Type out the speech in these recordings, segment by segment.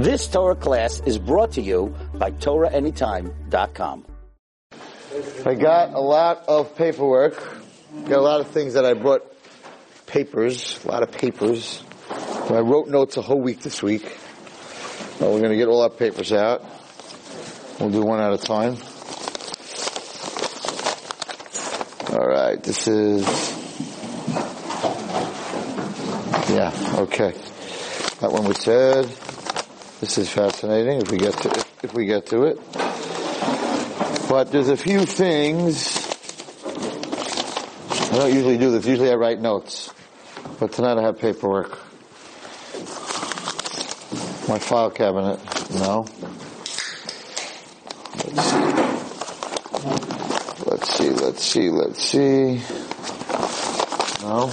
This Torah class is brought to you by TorahAnytime.com. I got a lot of paperwork. Got a lot of things that I brought. Papers, a lot of papers. I wrote notes a whole week this week. Well, we're going to get all our papers out. We'll do one at a time. All right, this is. Yeah, okay. That one we said. This is fascinating. If we get to it, if we get to it, but there's a few things. I don't usually do this. Usually I write notes, but tonight I have paperwork. My file cabinet. No. Let's see. Let's see. Let's see. Let's see. No.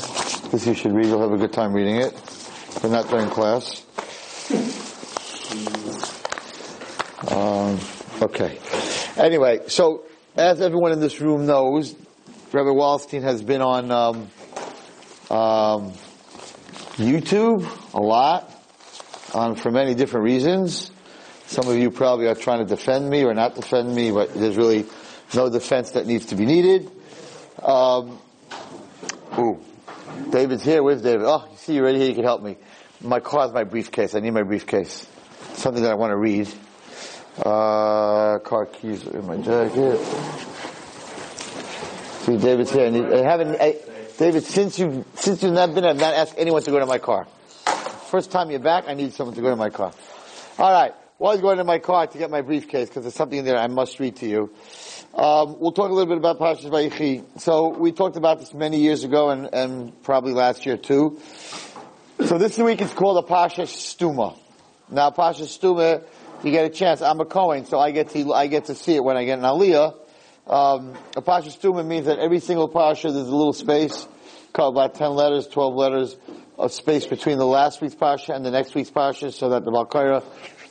This you should read. You'll have a good time reading it, but not during class. Um, okay. Anyway, so as everyone in this room knows, Rabbi Wallerstein has been on um, um, YouTube a lot um, for many different reasons. Some of you probably are trying to defend me or not defend me, but there's really no defense that needs to be needed. Um, ooh, David's here. Where's David? Oh, you see, you're here. You can help me. My car's my briefcase. I need my briefcase. Something that I want to read. Uh, car keys in my jacket. See, David's here. And I haven't, I, David, since you since you've not been, I've not asked anyone to go to my car. First time you're back, I need someone to go to my car. All right. Well, I was going to my car to get my briefcase because there's something in there I must read to you. Um, we'll talk a little bit about Parshas Vayechi. So we talked about this many years ago and, and probably last year too. So this week it's called a Parshas Stuma. Now Parshas Stuma you get a chance. I'm a Cohen, so I get to I get to see it when I get an Aliyah. Um, a Pasha Stuma means that every single Pasha there's a little space, called about 10 letters, 12 letters of space between the last week's Pasha and the next week's Pasha, so that the Balkaira,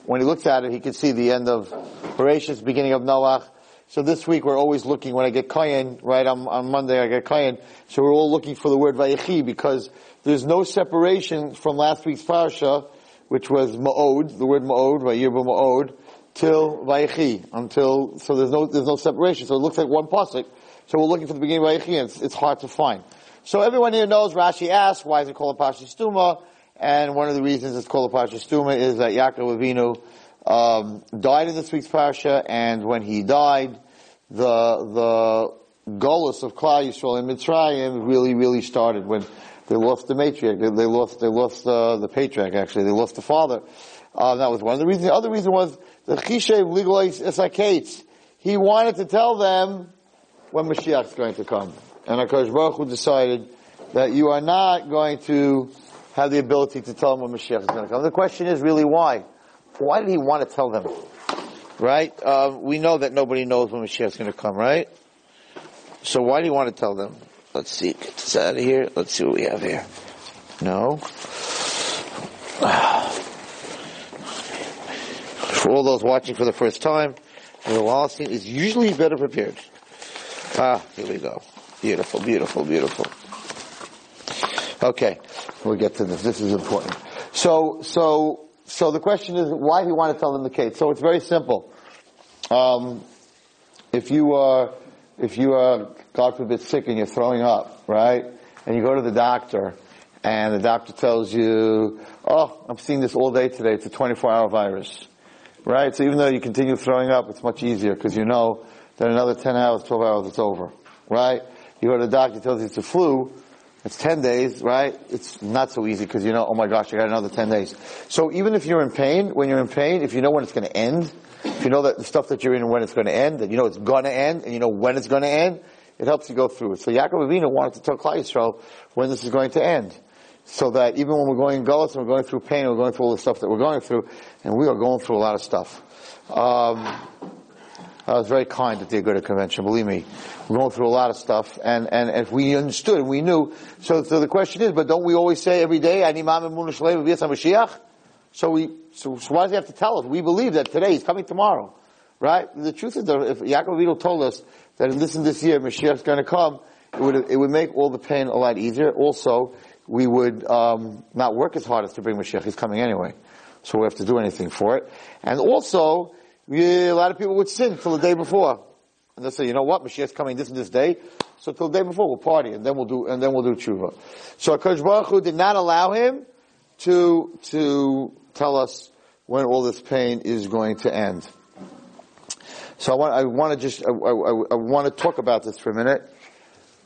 when he looks at it, he can see the end of Bereshit, beginning of Noach. So this week we're always looking, when I get Kayan, right, on, on Monday I get Kayan, so we're all looking for the word Vayechi because there's no separation from last week's Parsha which was Ma'od, the word Ma'od, Vayirba Ma'od, till Vayechi, until, so there's no, there's no separation. So it looks like one pasuk. So we're looking for the beginning of and it's, it's, hard to find. So everyone here knows, Rashi asks, why is it called a Pasha Stuma? And one of the reasons it's called a Pasha Stuma is that Yaakov Avinu, um, died in this week's Pasha, and when he died, the, the Golos of Klal Yisrael in Mitzrayim really, really started when they lost the matriarch. They, they lost. They lost uh, the patriarch. Actually, they lost the father. Uh, that was one of the reasons. The other reason was the Chishev legalized Esakates. He wanted to tell them when Mashiach is going to come, and Hakadosh Baruch Hu decided that you are not going to have the ability to tell them when Mashiach is going to come. The question is really why? Why did he want to tell them? Right? Uh, we know that nobody knows when Mashiach is going to come, right? So why do you want to tell them? Let's see, get this out of here. Let's see what we have here. No. For all those watching for the first time, the Wallerstein is usually better prepared. Ah, here we go. Beautiful, beautiful, beautiful. Okay, we'll get to this. This is important. So, so, so the question is, why do you want to tell them the case? So it's very simple. Um, if you are, if you are God forbid, sick and you're throwing up, right? And you go to the doctor, and the doctor tells you, oh, I'm seeing this all day today. It's a 24 hour virus. Right? So even though you continue throwing up, it's much easier because you know that another 10 hours, 12 hours, it's over. Right? You go to the doctor, tells you it's a flu. It's 10 days, right? It's not so easy because you know, oh my gosh, I got another 10 days. So even if you're in pain, when you're in pain, if you know when it's going to end, if you know that the stuff that you're in when it's going to end, that you know it's going to end, and you know when it's going to end, it helps you go through it. So Yaakov Avinu wanted to tell Klal Yisrael when this is going to end. So that even when we're going gullus and we're going through pain, we're going through all the stuff that we're going through, and we are going through a lot of stuff. Um, I was very kind at the Aguda convention, believe me. We're going through a lot of stuff, and, and, if we understood we knew, so, so the question is, but don't we always say every day, I need Mashiach? So we, so, so why does he have to tell us? We believe that today he's coming tomorrow. Right? The truth is that if Yaakov Avinu told us that listen this year, Mashiach is going to come, it would, it would make all the pain a lot easier. Also, we would um, not work as hard as to bring Mashiach. He's coming anyway. so we have to do anything for it. And also, we, a lot of people would sin till the day before. And they'll say, you know what, Mashiach's coming this and this day, so till the day before we'll party, and then we'll do, and then we'll do tshuva. So HaKadosh Baruch Hu did not allow him to, to tell us when all this pain is going to end. So I want, I want to just, I, I, I want to talk about this for a minute.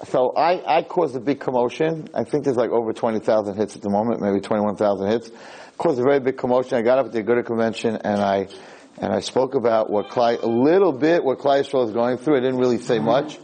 So I, I caused a big commotion. I think there's like over 20,000 hits at the moment, maybe 21,000 hits. Caused a very big commotion. I got up at the Aguda convention and I, and I spoke about what Klal, a little bit what Yisrael is going through. I didn't really say much.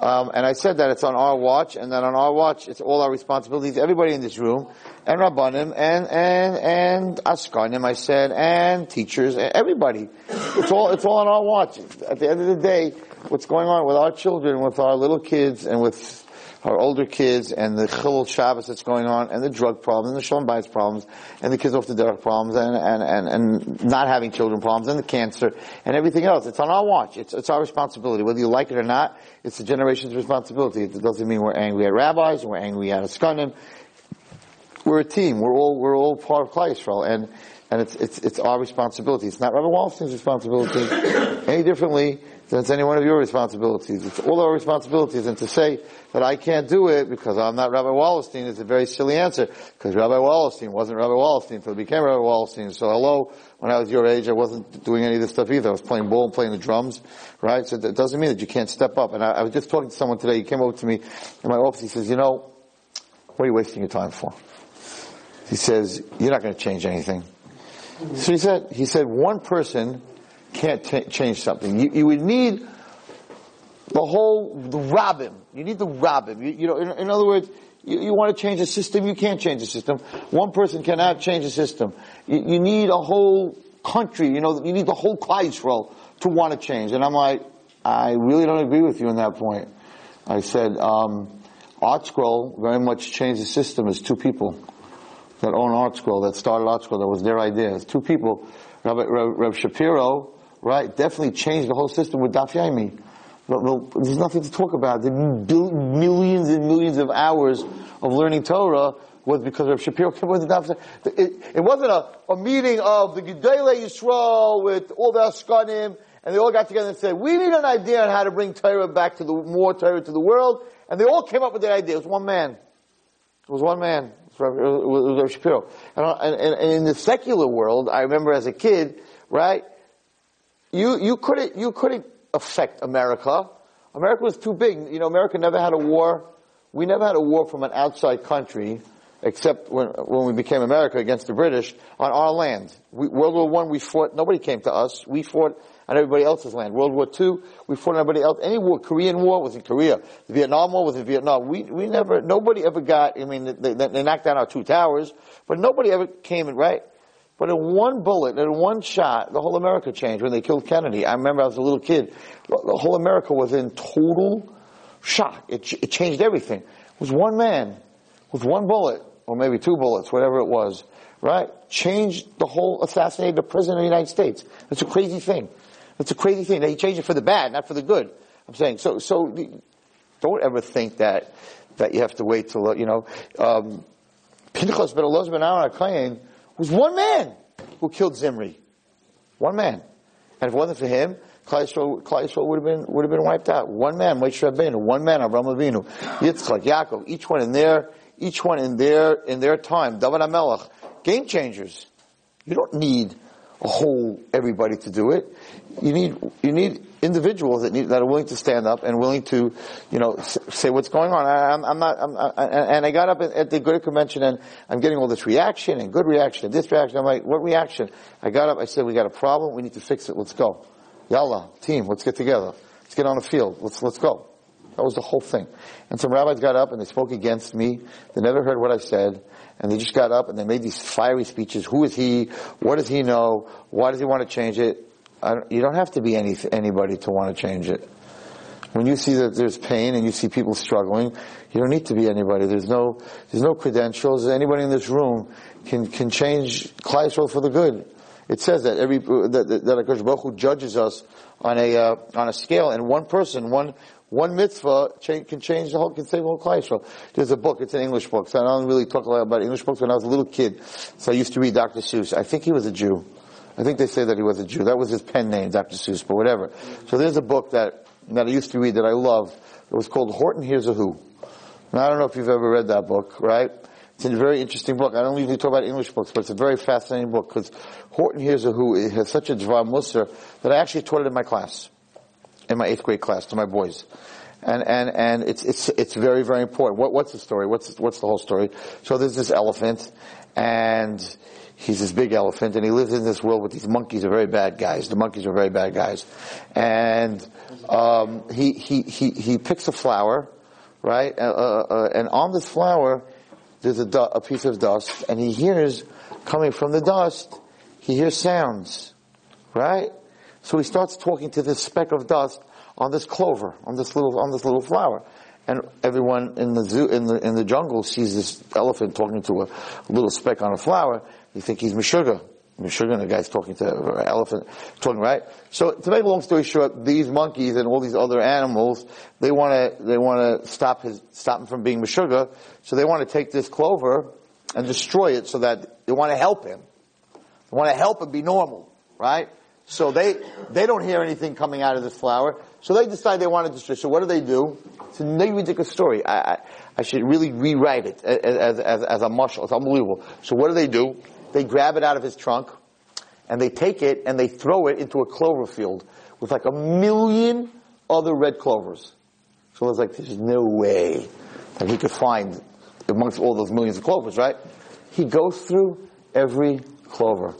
Um, and I said that it's on our watch, and that on our watch, it's all our responsibilities, everybody in this room, and Rabbanim, and, and, and Askanim, I said, and teachers, and everybody. It's all, it's all on our watch. At the end of the day, what's going on with our children, with our little kids, and with our older kids, and the Chilul Shabbos that's going on, and the drug problems, and the Shalom Bayis problems, and the kids off the derech problems, and, and, and, and not having children problems, and the cancer, and everything else. It's on our watch. It's, it's our responsibility. Whether you like it or not, it's the generation's responsibility. It doesn't mean we're angry at rabbis, or we're angry at Askanim. We're a team. We're all, we're all part of Klal Yisrael, and, and it's, it's, it's our responsibility. It's not Rabbi Wallerstein's responsibility any differently than it's any one of your responsibilities. It's all our responsibilities, and to say that I can't do it because I'm not Rabbi Wallerstein is a very silly answer, because Rabbi Wallerstein wasn't Rabbi Wallerstein until he became Rabbi Wallerstein. So hello, when I was your age, I wasn't doing any of this stuff either. I was playing ball and playing the drums, right? So it doesn't mean that you can't step up. And I, I was just talking to someone today, he came over to me in my office, he says, you know, what are you wasting your time for? He says, you're not going to change anything. So he said, he said, one person can't t- change something. You, you would need the whole the rabbim. You need the rabbim. You, you know, in, in, other words, you, you, want to change the system. You can't change the system. One person cannot change the system. You, you need a whole country. You know, you need the whole Yisrael to want to change. And I'm like, I really don't agree with you on that point. I said, um, ArtScroll very much changed the system as two people that own ArtScroll, that started ArtScroll. That was their idea. It's two people. Rabbi, Rabbi Shapiro, right, definitely changed the whole system with Daf Yomi. But there's nothing to talk about. The millions and millions of hours of learning Torah was because of Shapiro came with the Daf. It, it wasn't a, a meeting of the Gedolei Yisrael with all the Askanim, and they all got together and said, we need an idea on how to bring Torah back to the, more Torah to the world, and they all came up with the idea. It was one man. It was one man. It was Rav Shapiro. And, and, and in the secular world, I remember as a kid, right, you, you couldn't, you couldn't affect America. America was too big. You know, America never had a war. We never had a war from an outside country, except when, when we became America against the British, on our land. We, World War One, we fought, nobody came to us. We fought on everybody else's land. World War Two, we fought on everybody else. Any war, Korean War was in Korea. The Vietnam War was in Vietnam. We, we never, nobody ever got, I mean, they, they knocked down our two towers, but nobody ever came right? But in one bullet, in one shot, the whole America changed when they killed Kennedy. I remember I was a little kid. The whole America was in total shock. It, it changed everything. It was one man with one bullet, or maybe two bullets, whatever it was, right? Changed the whole, assassinated the president of the United States. That's a crazy thing. That's a crazy thing. They changed it for the bad, not for the good. I'm saying, so, so, don't ever think that, that you have to wait till, you know, um, Pinchas ben Elazar ben Aaron was one man who killed Zimri. One man. And if it wasn't for him, Klal Yisrael would have been, would have been wiped out. One man, Moshe Rabbeinu, one man, Abraham Avinu, Yitzchak, Yaakov, each one in their, each one in their, in their time, David HaMelech, game changers. You don't need a whole everybody to do it. You need, you need individuals that need, that are willing to stand up and willing to, you know, say what's going on. I, am not, I'm, I, and I got up at the good convention and I'm getting all this reaction and good reaction and this reaction. I'm like, what reaction? I got up, I said, we got a problem, we need to fix it, let's go. Yalla, team, let's get together. Let's get on the field, let's, let's go. That was the whole thing. And some rabbis got up and they spoke against me. They never heard what I said. And they just got up and they made these fiery speeches. Who is he? What does he know? Why does he want to change it? Don't, you don't have to be any, anybody to want to change it. When you see that there's pain and you see people struggling, you don't need to be anybody. There's no, there's no credentials. Anybody in this room can, can change Yisrael for the good. It says that every, that, that, that Baruch Hu judges us on a, uh, on a scale and one person, one, one mitzvah cha- can change the whole, can save the whole Klal There's a book, it's an English book, so I don't really talk a lot about English books when I was a little kid. So I used to read Dr. Seuss. I think he was a Jew. I think they say that he was a Jew. That was his pen name, Dr. Seuss, but whatever. So there's a book that, that I used to read that I love. It was called Horton Hears a Who. Now I don't know if you've ever read that book, right? It's a very interesting book. I don't usually talk about English books, but it's a very fascinating book because Horton Hears a Who it has such a Dvar Musar that I actually taught it in my class, in my eighth grade class to my boys. And, and, and it's, it's, it's very, very important. What, what's the story? What's, what's the whole story? So there's this elephant and he's this big elephant and he lives in this world with these monkeys are very bad guys. The monkeys are very bad guys. And, um, he, he, he, he picks a flower, right? Uh, uh, uh, and on this flower, there's a, du- a piece of dust, and he hears coming from the dust, he hears sounds, right? So he starts talking to this speck of dust on this clover, on this little, on this little flower. And everyone in the zoo, in the, in the jungle sees this elephant talking to a little speck on a flower. They think he's Meshuggah. Meshuggah, the guy's talking to an elephant, talking, right? So to make a long story short, these monkeys and all these other animals, they wanna, they wanna stop his, stop him from being Meshuggah. So they wanna take this clover and destroy it so that they wanna help him. They wanna help him be normal, right? So they, they don't hear anything coming out of this flower. So they decide they want to destroy. It. So what do they do? It's a ridiculous story. I, I, I should really rewrite it as, as, as a mashal. It's unbelievable. So what do they do? They grab it out of his trunk and they take it and they throw it into a clover field with like a million other red clovers. So it's like, there's no way that he could find amongst all those millions of clovers, right? He goes through every clover.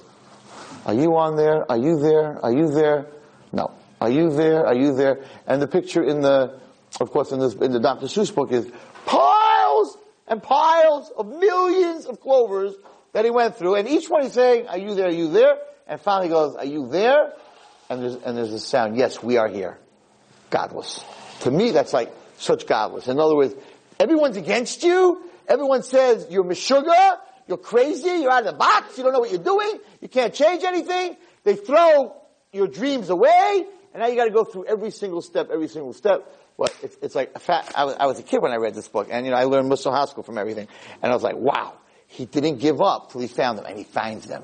Are you on there? Are you there? Are you there? No. Are you there? Are you there? And the picture in the, of course, in, this, in the Dr. Seuss book is piles and piles of millions of clovers that he went through, and each one he's saying, "Are you there? Are you there?" And finally goes, "Are you there?" And there's and there's a sound, "Yes, we are here." Godless. To me, that's like such godless. In other words, everyone's against you. Everyone says you're Meshuggah, you're crazy, you're out of the box, you don't know what you're doing, you can't change anything. They throw your dreams away, and now you got to go through every single step, every single step. What it's, it's like a I was, I was a kid when I read this book, and you know I learned Mussar Haskell from everything, and I was like, wow, he didn't give up till he found them, and he finds them,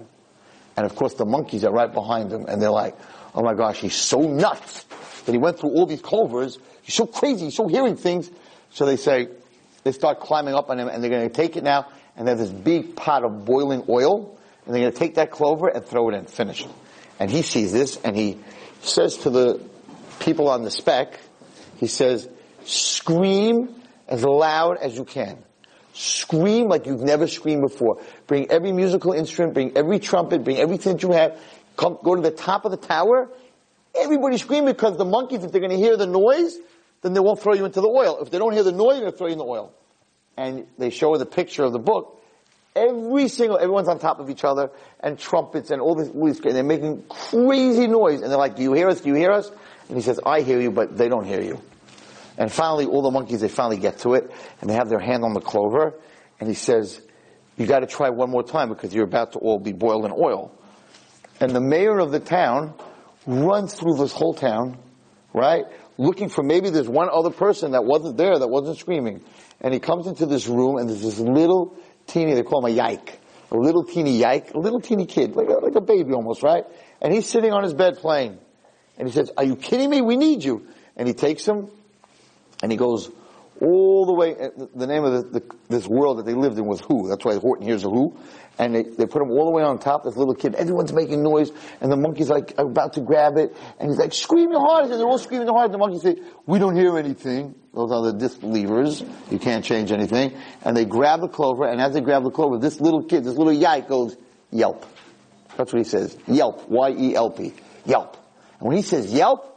and of course the monkeys are right behind him, and they're like, oh my gosh, he's so nuts that he went through all these clovers. He's so crazy, he's so hearing things. So they say, they start climbing up on him, and they're going to take it now, and there's this big pot of boiling oil, and they're going to take that clover and throw it in, finished. And he sees this, and he says to the people on the speck, he says, scream as loud as you can. Scream like you've never screamed before. Bring every musical instrument, bring every trumpet, bring everything that you have. Come, go to the top of the tower. Everybody scream because the monkeys, if they're going to hear the noise, then they won't throw you into the oil. If they don't hear the noise, they're going to throw you in the oil. And they show the picture of the book. Every single, everyone's on top of each other, and trumpets and all this, all this and they're making crazy noise. And they're like, do you hear us? Do you hear us? And he says, I hear you, but they don't hear you. And finally, all the monkeys, they finally get to it, and they have their hand on the clover, and he says, you gotta try one more time because you're about to all be boiled in oil. And the mayor of the town runs through this whole town, right? Looking for maybe there's one other person that wasn't there, that wasn't screaming. And he comes into this room and there's this little teeny, they call him a yike. A little teeny yike, a little teeny kid, like a, like a baby almost, right? And he's sitting on his bed playing. And he says, are you kidding me? We need you. And he takes him and he goes all the way, the name of the, the, this world that they lived in was Who. That's why Horton hears a Who. And they, they put him all the way on top, this little kid. Everyone's making noise, and the monkey's like about to grab it, and he's like screaming hard, and they're all screaming hard, the monkeys say, we don't hear anything. Those are the disbelievers. You can't change anything. And they grab the clover, and as they grab the clover, this little kid, this little yike goes, yelp. That's what he says. Yelp. Y-E-L-P. Yelp. And when he says yelp,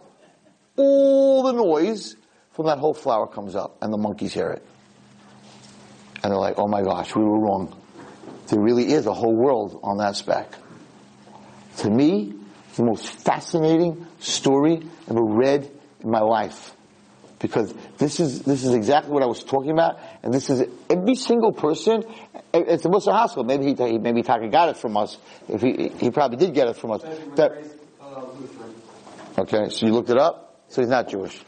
all the noise from that whole flower comes up, and the monkeys hear it. And they're like, oh my gosh, we were wrong. There really is a whole world on that speck. To me, it's the most fascinating story I've ever read in my life. Because this is, this is exactly what I was talking about, and this is every single person, eh, it's a Mussar Haskell, maybe he, maybe Taka got it from us, if he, he probably did get it from us. That, okay, so you looked it up? So he's not Jewish.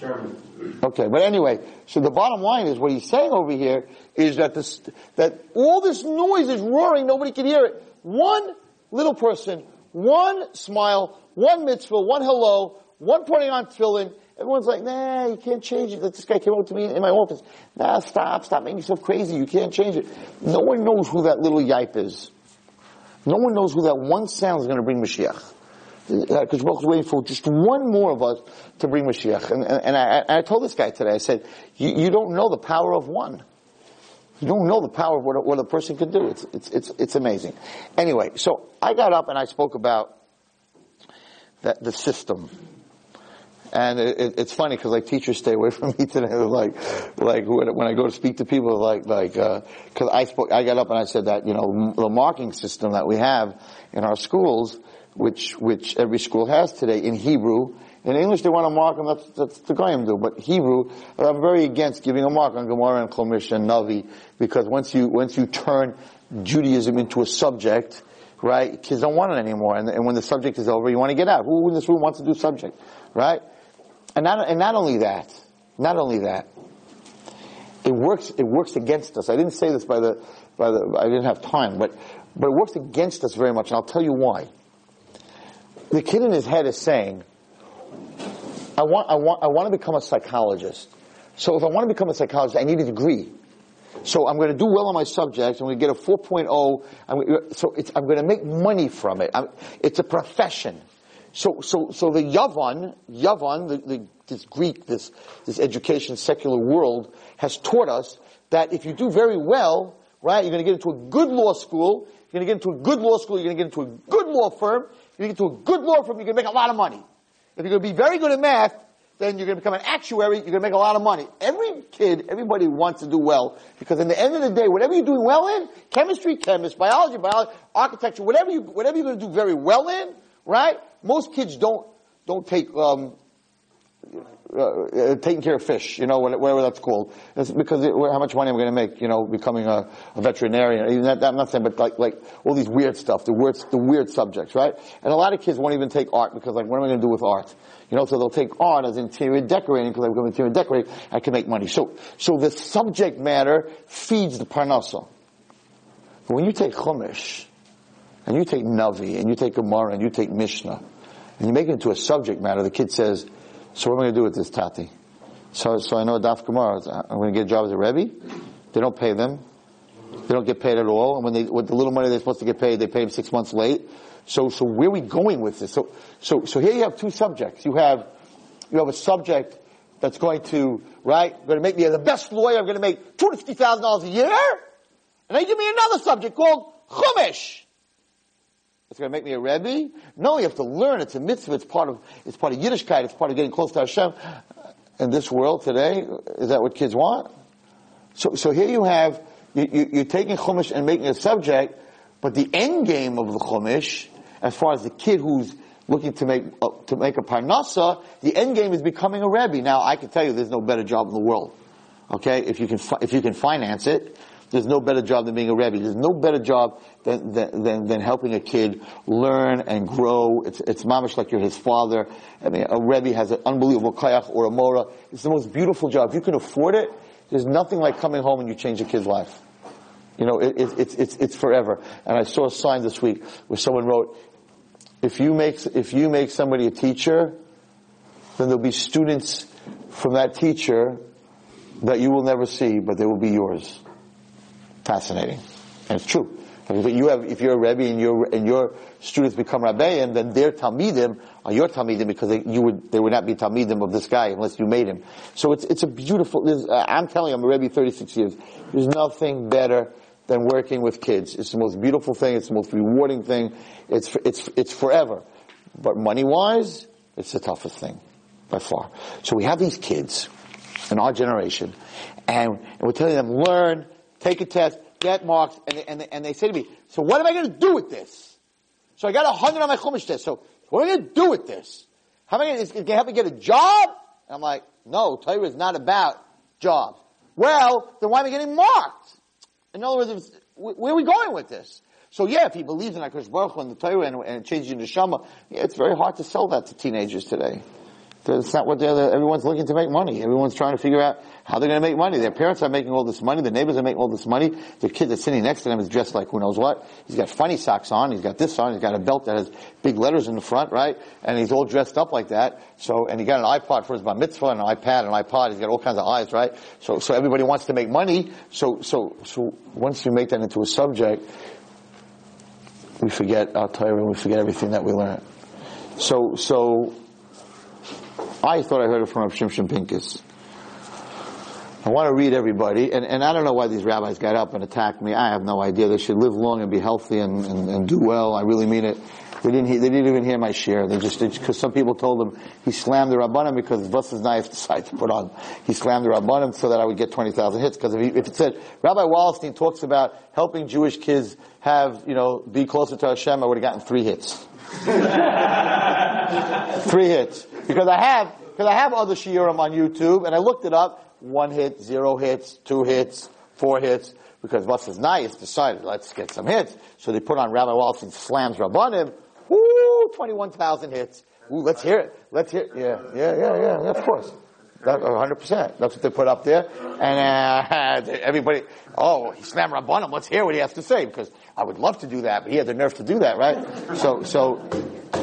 German. Okay, but anyway, so the bottom line is what he's saying over here is that this, that all this noise is roaring, nobody can hear it. One little person, one smile, one mitzvah, one hello, one putting on tefillin, everyone's like, nah, you can't change it. This guy came up to me in my office. Nah, stop, stop making yourself crazy. You can't change it. No one knows who that little yipe is. No one knows who that one sound is going to bring Mashiach because is waiting for just one more of us to bring Mashiach. And, and, and I, I, told this guy today, I said, you, don't know the power of one. You don't know the power of what a, what a person can do. It's, it's, it's, it's amazing. Anyway, so I got up and I spoke about that, the system. And it, it, it's funny because like teachers stay away from me today. like, like when, when I go to speak to people, like, like, uh, cause I spoke, I got up and I said that, you know, the marking system that we have in our schools, which which every school has today in Hebrew. In English, they want to mark them. That's, that's the Goyim do. But Hebrew, I'm very against giving a mark on Gemara and Chumash and Navi because once you once you turn Judaism into a subject, right? Kids don't want it anymore. And, and when the subject is over, you want to get out. Who in this room wants to do subject, right? And not and not only that, not only that, it works. It works against us. I didn't say this by the by the. I didn't have time, but but it works against us very much, and I'll tell you why the kid in his head is saying, I want, I want, I want to become a psychologist. So if I want to become a psychologist, I need a degree. So I'm going to do well on my subjects. I'm going to get a 4.0. I'm, so I'm going to make money from it. I'm, it's a profession. So, so, so the Yavan, Yavan, the, the, this Greek, this, this education secular world has taught us that if you do very well, right, you're going to get into a good law school. You're going to get into a good law school. You're going to get into a good law firm you get to a good law firm, you can make a lot of money. If you're going to be very good at math, then you're going to become an actuary, you're going to make a lot of money. Every kid, everybody wants to do well, because in the end of the day, whatever you're doing well in, chemistry, chemist, biology, biology, architecture, whatever you, whatever you're going to do very well in, right? Most kids don't, don't take, um, uh, taking care of fish, you know, whatever that's called. It's because it, how much money am I going to make, you know, becoming a, a veterinarian? That, I'm not saying, but like, like all these weird stuff, the weird, the weird subjects, right? And a lot of kids won't even take art because like, what am I going to do with art? You know, so they'll take art as interior decorating because I'm going to interior decorating, I can make money. So, so the subject matter feeds the parnasa. But when you take Chumash, and you take Navi, and you take Gemara, and you take Mishnah, and you make it into a subject matter, the kid says, so what am I going to do with this tati? So, so I know Daf Gemara. Uh, I'm going to get a job as a rebbe. They don't pay them. They don't get paid at all. And when they, with the little money they're supposed to get paid, they pay them six months late. So, so where are we going with this? So, so, so here you have two subjects. You have, you have a subject that's going to, right, going to make me the best lawyer. I'm going to make $250,000 a year. And then you give me another subject called Chumash. It's going to make me a Rebbe? No, you have to learn. It's a mitzvah. It's part of, it's part of Yiddishkeit. It's part of getting close to Hashem. In this world today, is that what kids want? So, so here you have, you, are taking Chumash and making a subject, but the end game of the Chumash, as far as the kid who's looking to make, uh, to make a parnasa, the end game is becoming a Rebbe. Now, I can tell you there's no better job in the world. Okay? If you can, if you can finance it, there's no better job than being a Rebbe. There's no better job than, than, than, helping a kid learn and grow. It's, it's mamish like you're his father. I mean, a Rebbe has an unbelievable kayach or a mora. It's the most beautiful job. If you can afford it, there's nothing like coming home and you change a kid's life. You know, it, it, it's, it's, it's forever. And I saw a sign this week where someone wrote, if you make, if you make somebody a teacher, then there'll be students from that teacher that you will never see, but they will be yours. Fascinating. And it's true. If you have, if you're a Rebbe and your, and your students become Rabbein, then their Talmidim are your Talmidim because they, you would, they would not be Talmidim of this guy unless you made him. So it's, it's a beautiful, uh, I'm telling you, I'm a Rebbe 36 years. There's nothing better than working with kids. It's the most beautiful thing. It's the most rewarding thing. It's, it's, it's forever. But money wise, it's the toughest thing by far. So we have these kids in our generation and, and we're telling them, learn, take a test, get marks, and they, and and they say to me, so what am I going to do with this? So I got a hundred on my chumash test. So what am I going to do with this? How am I going to, help me get a job? And I'm like, no, Torah is not about jobs. Well, then why am I getting marked? In other words, where are we going with this? So yeah, if he believes in HaKadosh Baruch Hu and the Torah and, and changes into Shama, yeah, it's very hard to sell that to teenagers today. That's not what they're, everyone's looking to make money. Everyone's trying to figure out how they're going to make money. Their parents are making all this money. The neighbors are making all this money. The kid that's sitting next to them is dressed like who knows what. He's got funny socks on. He's got this on. He's got a belt that has big letters in the front, right? And he's all dressed up like that. So, and he got an iPod for his bar mitzvah, an iPad, an iPod. He's got all kinds of eyes, right? So, so everybody wants to make money. So, so, so once you make that into a subject, we forget our Torah and we forget everything that we learn. So, so, I thought I heard it from Rav Shimshon Pincus. I want to read everybody, and, and I don't know why these rabbis got up and attacked me. I have no idea. They should live long and be healthy and, and, and do well. I really mean it. They didn't, they didn't even hear my share. They just, because some people told him he slammed the Rabbanim because Vos Iz Neias decided to put on. He slammed the Rabbanim so that I would get 20,000 hits. Because if, if it said, Rabbi Wallerstein talks about helping Jewish kids have, you know, be closer to Hashem, I would have gotten three hits. three hits. Because I have, because I have other shiurim on YouTube, and I looked it up, one hit, zero hits, two hits, four hits, because Vos Iz Neias decided, let's get some hits. So they put on Rabbi Wallerstein slams Rabbanim, woo, 21,000 hits. Ooh, let's hear it. Let's hear it. Yeah, yeah, yeah, yeah, of course. That, 100%. That's what they put up there. And uh, everybody, oh, he slammed Rabbanim. Let's hear what he has to say because I would love to do that, but he had the nerve to do that, right? So, so,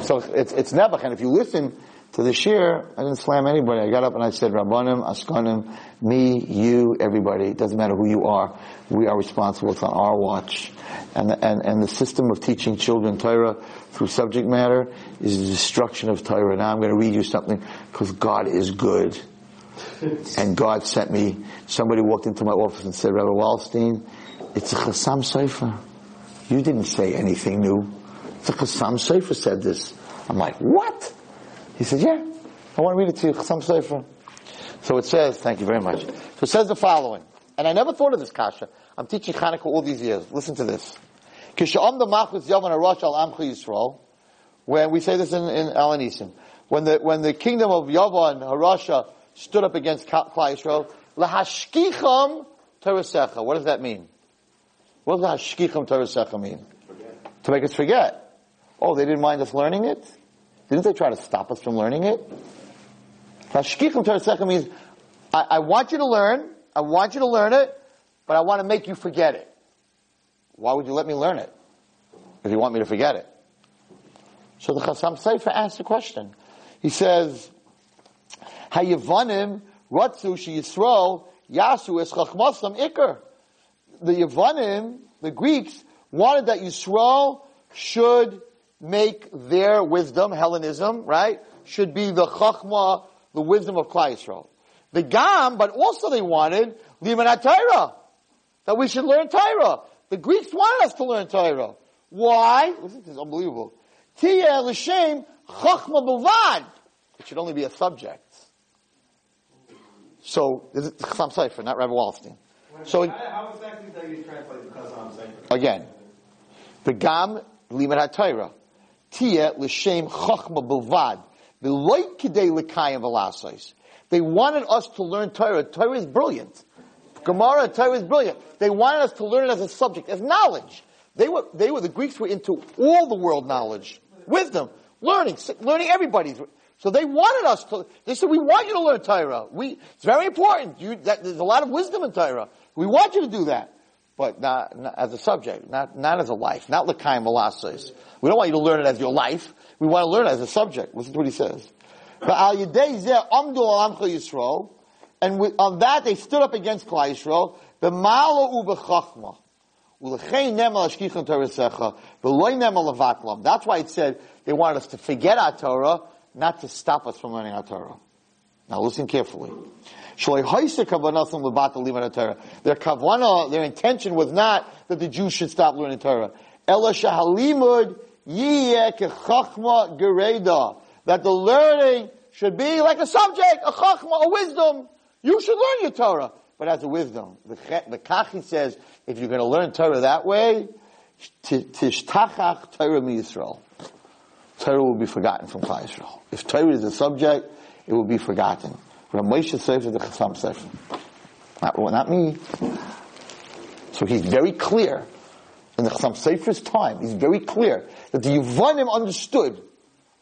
so it's, it's Nebuch. If you listen to the shiur, I didn't slam anybody. I got up and I said, Rabbanim, Askanim, me, you, everybody. It doesn't matter who you are. We are responsible. It's on our watch. And, and, and the system of teaching children Torah through subject matter is the destruction of Torah. Now I'm going to read you something because God is good. And God sent me, somebody walked into my office and said, Rabbi Wallerstein, it's a Chassam Sefer. You didn't say anything new. It's a Chassam Sefer said this. I'm like, what? He said, yeah, I want to read it to you, Chassam Sefer. So it says, thank you very much. So it says the following, and I never thought of this kasha. I'm teaching Hanukkah all these years. Listen to this. When we say this in, in Al HaNisim, when the, when the kingdom of Yavan, Harasha, stood up against Klal Yisrael, lahashkicham terasecha. What does that mean? What does lahashkicham terasecha mean? To make us forget. Oh, they didn't mind us learning it? Didn't they try to stop us from learning it? Lahashkicham terasecha means, I, I want you to learn, I want you to learn it, but I want to make you forget it. Why would you let me learn it? If you want me to forget it. So the Chassam Sefer asks a question. He says, Hayavanim Ratzu Yisrael Yasu Es Chachmasam Iker. The Yavanim, the Greeks, wanted that Yisrael should make their wisdom, Hellenism, right, should be the Chachma, the wisdom of Klal Yisrael. The Gam, but also they wanted Liman Torah, that we should learn Torah. The Greeks wanted us to learn Torah. Why? Listen, this is unbelievable. Tia l'shem chachma b'vad. It should only be a subject. So, this is Chassam Sefer, not Rabbi Wallerstein. So, how exactly do you translate the Chassam Sefer? again, the Gam limit HaTorah. Tia l'shem chachma l'kayim. They wanted us to learn Torah. Torah is brilliant. Gemara, Torah is brilliant. They wanted us to learn it as a subject, as knowledge. They were, they were, the Greeks were into all the world knowledge, wisdom, learning, learning everybody's. So they wanted us to, they said, we want you to learn Torah. We, it's very important. You, that, there's a lot of wisdom in Torah. We want you to do that. But not, not as a subject, not, not as a life, not l'kaim malasas. We don't want you to learn it as your life. We want to learn it as a subject. Listen to what he says. And with, on that they stood up against Klal Yisrael. That's why it said they wanted us to forget our Torah, not to stop us from learning our Torah. Now listen carefully. Their kavana, their intention was not that the Jews should stop learning Torah. That the learning should be like a subject, a chachma, a wisdom. You should learn your Torah, but as a wisdom. The, the says, if you're going to learn Torah that way, tishtachach Torah mi Yisrael. Torah will be forgotten from Klal Yisrael. If Torah is a subject, it will be forgotten. Ramesha Sefer the Chassam Sefer. Not, not me. So he's very clear. In the Chassam Sefer's time, he's very clear that the Yevanim understood,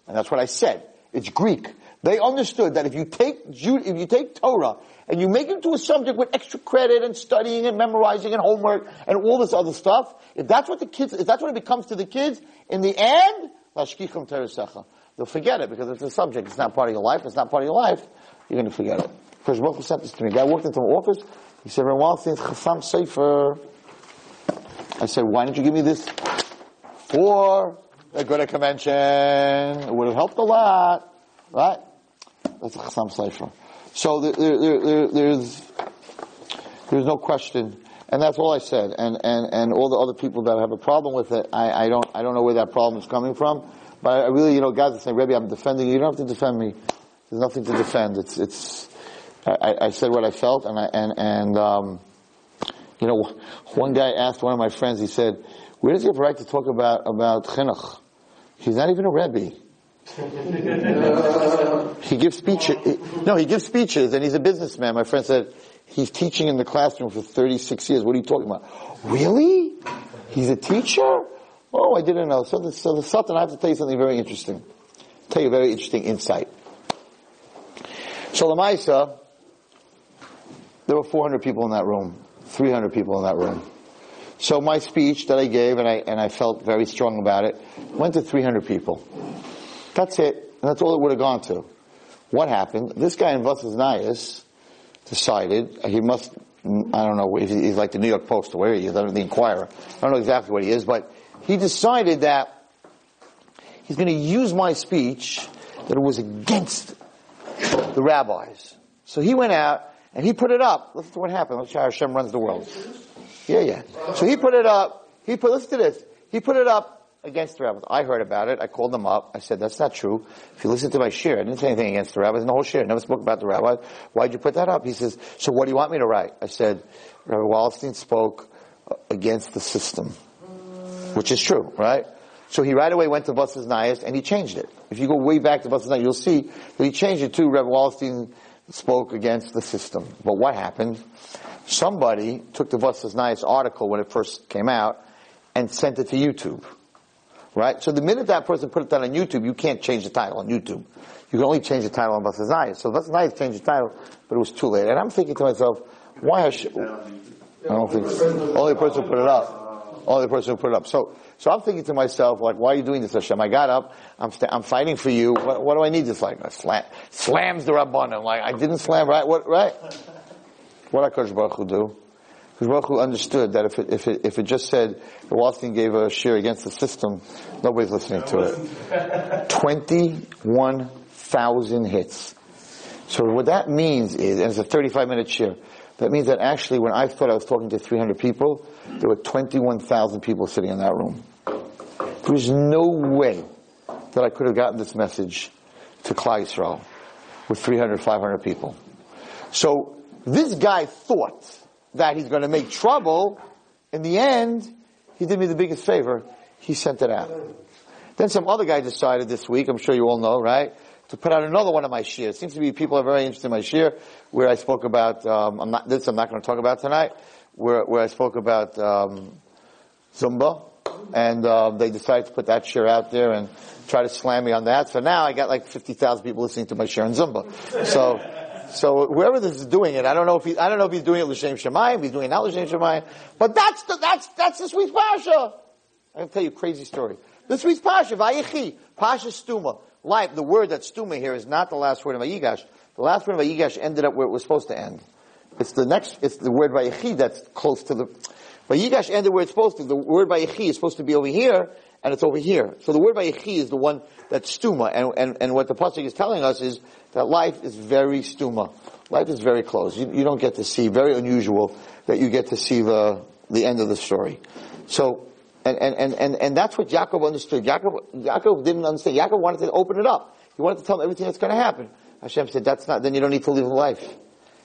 and that's what I said. It's Greek. They understood that if you take Ju- if you take Torah and you make it into a subject with extra credit and studying and memorizing and homework and all this other stuff, if that's what the kids, if that's what it becomes to the kids, in the end. They'll forget it because it's a subject. It's not part of your life. It's not part of your life. You're going to forget it. Because Baruch sent this to me. A guy walked into my office. He said, "Ren Wallerstein's Chasam Sefer." I said, "Why didn't you give me this Aguda convention? It would have helped a lot, right?" That's a Sefer. So there, there, there, there's there's no question, and that's all I said. And and and all the other people that have a problem with it, I, I don't I don't know where that problem is coming from. But I really, you know, guys are saying, Rebbe, I'm defending you. You don't have to defend me. There's nothing to defend. It's it's. I, I said what I felt, and I and and um, you know, one guy asked one of my friends. He said, "Where does he have a right to talk about about chinuch? He's not even a rebbe." he gives speeches. No, he gives speeches, and he's a businessman. My friend said he's teaching in the classroom for 36 years. What are you talking about? Really? He's a teacher? Oh, I didn't know. So the, so the Sultan, I have to tell you something very interesting. Tell you a very interesting insight. So the Maisa, there were 400 people in that room, 300 people in that room. So my speech that I gave, and I, and I felt very strong about it, went to 300 people. That's it. That's all it would have gone to. What happened? This guy in Vos Iz Neias decided, he must, I don't know, he's like the New York Post or where he is, I don't know, the Inquirer. I don't know exactly what he is, but he decided that he's going to use my speech that it was against the rabbis. So he went out and he put it up. Listen to what happened. Let's see how Hashem runs the world. Yeah, yeah. So he put it up. He put, listen to this. He put it up against the rabbis. I heard about it. I called them up. I said, that's not true. If you listen to my share, I didn't say anything against the rabbis in the whole shiur. I never spoke about the rabbis. Why'd you put that up? He says, so what do you want me to write? I said, Rabbi Wallerstein spoke uh, against the system. Which is true, right? So he right away went to Vos Iz Neias and he changed it. If you go way back to Vos Iz Neias, you'll see that he changed it to Rabbi Wallerstein spoke against the system. But what happened? Somebody took the Vos Iz Neias article when it first came out and sent it to YouTube. Right? So the minute that person put it down on YouTube, you can't change the title on YouTube. You can only change the title on Vos Iz Neias. So Vos Iz Neias changed the title, but it was too late. And I'm thinking to myself, why sh- I don't think, only the person who put it up. Only the person who put it up. So, so I'm thinking to myself, like, why are you doing this, Hashem? I got up, I'm, st- I'm fighting for you. What, what, do I need this? Like, I slam, slams the Rabbanim. Like, I didn't slam, right? What, right? What did Baruch Hu do? Because Baruch Hu understood that if it, if it, if it just said the Wallerstein gave a share against the system, nobody's listening to it. 21,000 hits. So what that means is, and it's a 35 minute share, that means that actually when I thought I was talking to 300 people, there were 21,000 people sitting in that room. There was no way that I could have gotten this message to Klal Yisrael with 300, 500 people. So this guy thought that he's going to make trouble. In the end, he did me the biggest favor. He sent it out. Then some other guy decided this week, I'm sure you all know, right, to put out another one of my shears. Seems to be people are very interested in my shear, where I spoke about, um, I'm not, this I'm not going to talk about tonight, where, where I spoke about um, Zumba, and um, they decided to put that share out there and try to slam me on that. So now I got like 50,000 people listening to my share in Zumba. So, so whoever this is doing it, I don't know if he, I don't know if he's doing it l'shem shemayim, he's doing it not l'shem shemayim, but that's the, that's, that's this week's Pasha. I can tell you a crazy story. This week's Pasha, Vayechi, Pasha Stuma. Life, the word that Stuma here is not the last word of Vayigash. The last word of Vayigash ended up where it was supposed to end. It's the next, it's the word Vayechi that's close to the, Vayigash ended where it's supposed to. The word Vayechi is supposed to be over here, and it's over here. So the word Vayechi is the one that's Stuma, and, and, and what the Pasuk is telling us is that life is very Stuma. Life is very close. You, you don't get to see, very unusual that you get to see the, the end of the story. So, and, and, and, and, and that's what Yaakov understood. Yaakov, Yaakov didn't understand. Yaakov wanted to open it up. He wanted to tell him everything that's going to happen. Hashem said, that's not, then you don't need to live life.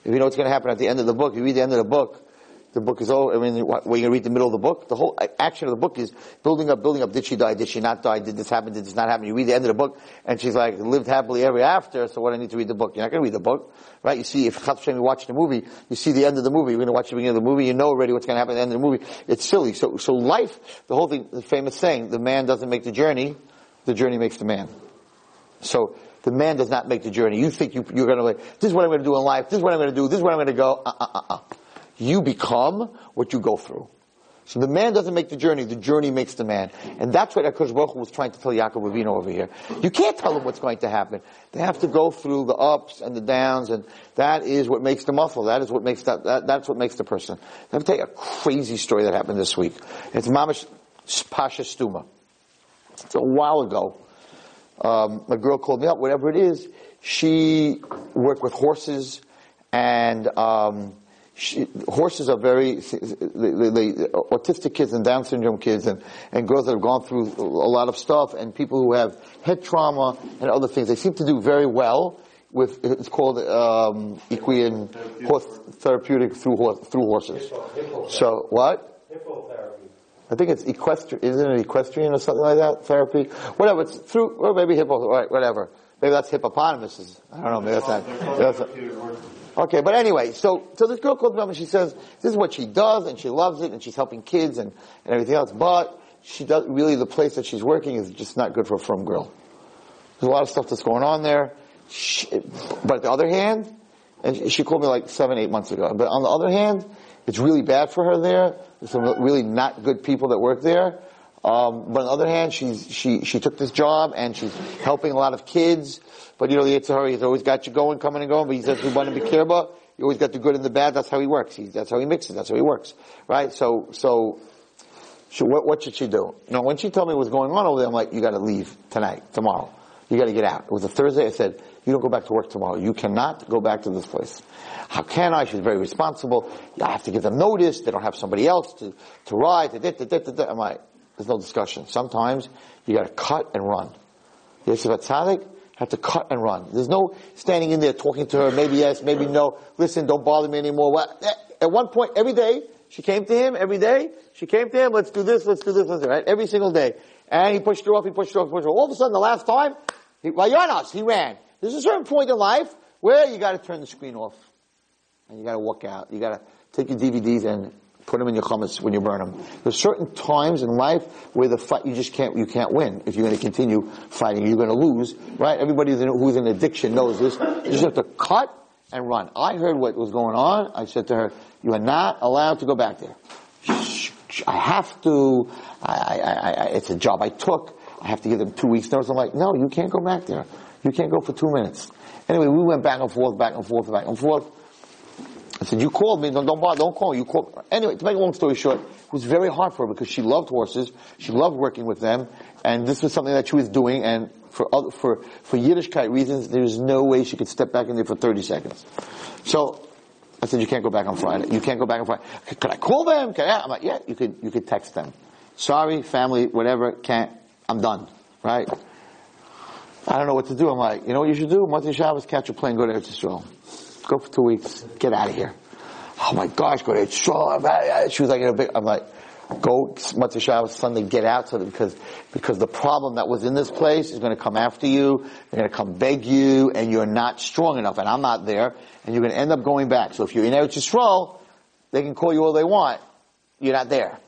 If you know what's going to happen at the end of the book, you read the end of the book, the book is all, I mean, when you read the middle of the book, the whole action of the book is building up, building up. Did she die? Did she not die? Did this happen? Did this not happen? You read the end of the book, and she's like, lived happily ever after, so what I need to read the book? You're not going to read the book, right? You see, if Chatzshem, you watch the movie, you see the end of the movie, you're going to watch the beginning of the movie, you know already what's going to happen at the end of the movie. It's silly. So, so life, the whole thing, the famous saying, the man doesn't make the journey, the journey makes the man. So the man does not make the journey. You think you, you're going to like, this is what I'm going to do in life. This is what I'm going to do. This is where I'm going to go. Uh, uh, uh, uh. You become what you go through. So the man doesn't make the journey, the journey makes the man. And that's what Akash Baruch was trying to tell Yaakov Avinu over here. You can't tell them what's going to happen. They have to go through the ups and the downs, and that is what makes the muscle. That is what makes that, that that's what makes the person. Let me tell you a crazy story that happened this week. It's Mamash Pasha Stuma. It's a while ago. Um, a girl called me up, whatever it is. She worked with horses and, um, she, horses are very, the, the, autistic kids and Down syndrome kids and, and girls that have gone through a lot of stuff and people who have head trauma and other things. They seem to do very well with, it's called, um, equine horse therapeutic through, horse, through horses. So, what? Hippotherapy. I think it's equestrian, isn't it equestrian or something like that? Therapy? Whatever, it's through, or maybe hippo, right, whatever. Maybe that's hippopotamuses. I don't know, maybe that's not. That's Okay, but anyway, so, so this girl called me up and she says, this is what she does and she loves it and she's helping kids and, and everything else, but she does, really the place that she's working is just not good for a frum girl. There's a lot of stuff that's going on there. She, but on the other hand, and she called me like seven, eight months ago, but on the other hand, it's really bad for her there. There's some really not good people that work there. Um, but on the other hand, she's, she, she took this job and she's helping a lot of kids. But you know, the Yitzhar, he's always got you going, coming and going, but he says, we want to be careful. You always got the good and the bad. That's how he works. He, that's how he mixes. That's how he works. Right? So, so, she, what, what should she do? Know, when she told me what was going on over there, I'm like, you gotta leave tonight, tomorrow. You gotta get out. It was a Thursday. I said, you don't go back to work tomorrow. You cannot go back to this place. How can I? She's very responsible. I have to give them notice. They don't have somebody else to, to ride. I'm like, there's no discussion. Sometimes you got to cut and run. Yosef HaTzadik had to cut and run. There's no standing in there talking to her, maybe yes, maybe no. Listen, don't bother me anymore. Eh, at one point, every day, she came to him, every day, she came to him, let's do this, let's do this, let's do right? Every single day. And he pushed her off, he pushed her off, he pushed her off. All of a sudden, the last time, he, Vayanas, he ran. There's a certain point in life where you gotta turn the screen off. And you gotta walk out. You gotta take your DVDs and Put them in your chametz when you burn them. There's certain times in life where the fight, you just can't, you can't win. If you're going to continue fighting, you're going to lose, right? Everybody who's in addiction knows this. You just have to cut and run. I heard what was going on. I said to her, you are not allowed to go back there. I have to. I, I, I, it's a job I took. I have to give them two weeks notice. I'm like, no, you can't go back there. You can't go for two minutes. Anyway, we went back and forth, back and forth, back and forth. I said, you called me, don't, don't bother, don't call, you called. Anyway, to make a long story short, it was very hard for her because she loved horses, she loved working with them, and this was something that she was doing, and for other, for, for Yiddishkeit reasons, there's no way she could step back in there for 30 seconds. So, I said, you can't go back on Friday. You can't go back on Friday. Could I call them? I? I'm like, yeah, you could, you could text them. Sorry, family, whatever, can't, I'm done. Right? I don't know what to do. I'm like, you know what you should do? Motzei Shabbos, catch a plane, go to Eretz Yisrael. Go for two weeks. Get out of here. Oh my gosh, go to Yisrael. She was like, I'm like, go Motzei Shabbos Sunday, get out so that because because the problem that was in this place is going to come after you. They're going to come beg you, and you're not strong enough, and I'm not there, and you're going to end up going back. So if you're in Eretz Yisrael, they can call you all they want. You're not there.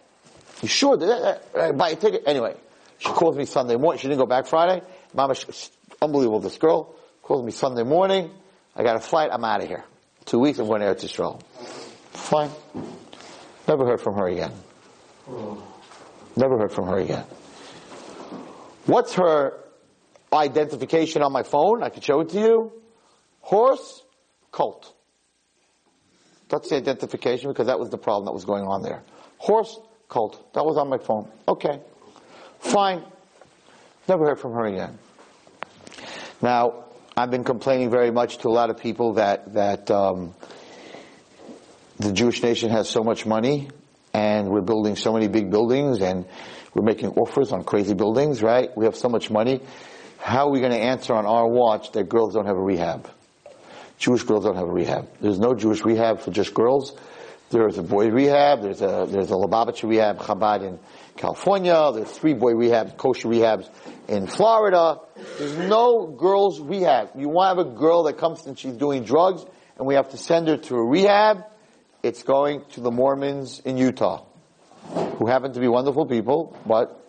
You sure? Buy a ticket anyway. She calls me Sunday morning. She didn't go back Friday. Mama, unbelievable. This girl calls me Sunday morning. I got a flight. I'm out of here. Two weeks. I'm going to Eretz Yisrael. Fine. Never heard from her again. Never heard from her again. What's her identification on my phone? I can show it to you. Horse, colt. That's the identification because that was the problem that was going on there. Horse, colt. That was on my phone. Okay. Fine. Never heard from her again. Now, I've been complaining very much to a lot of people that that um, the Jewish nation has so much money, and we're building so many big buildings, and we're making offers on crazy buildings. Right? We have so much money. How are we going to answer on our watch that girls don't have a rehab? Jewish girls don't have a rehab. There's no Jewish rehab for just girls. There's a boy rehab. There's a there's a Lubavitcher rehab, Chabad in California. There's three boy rehabs, kosher rehabs in Florida. There's no girls rehab. You want to have a girl that comes and she's doing drugs and we have to send her to a rehab. It's going to the Mormons in Utah, who happen to be wonderful people, but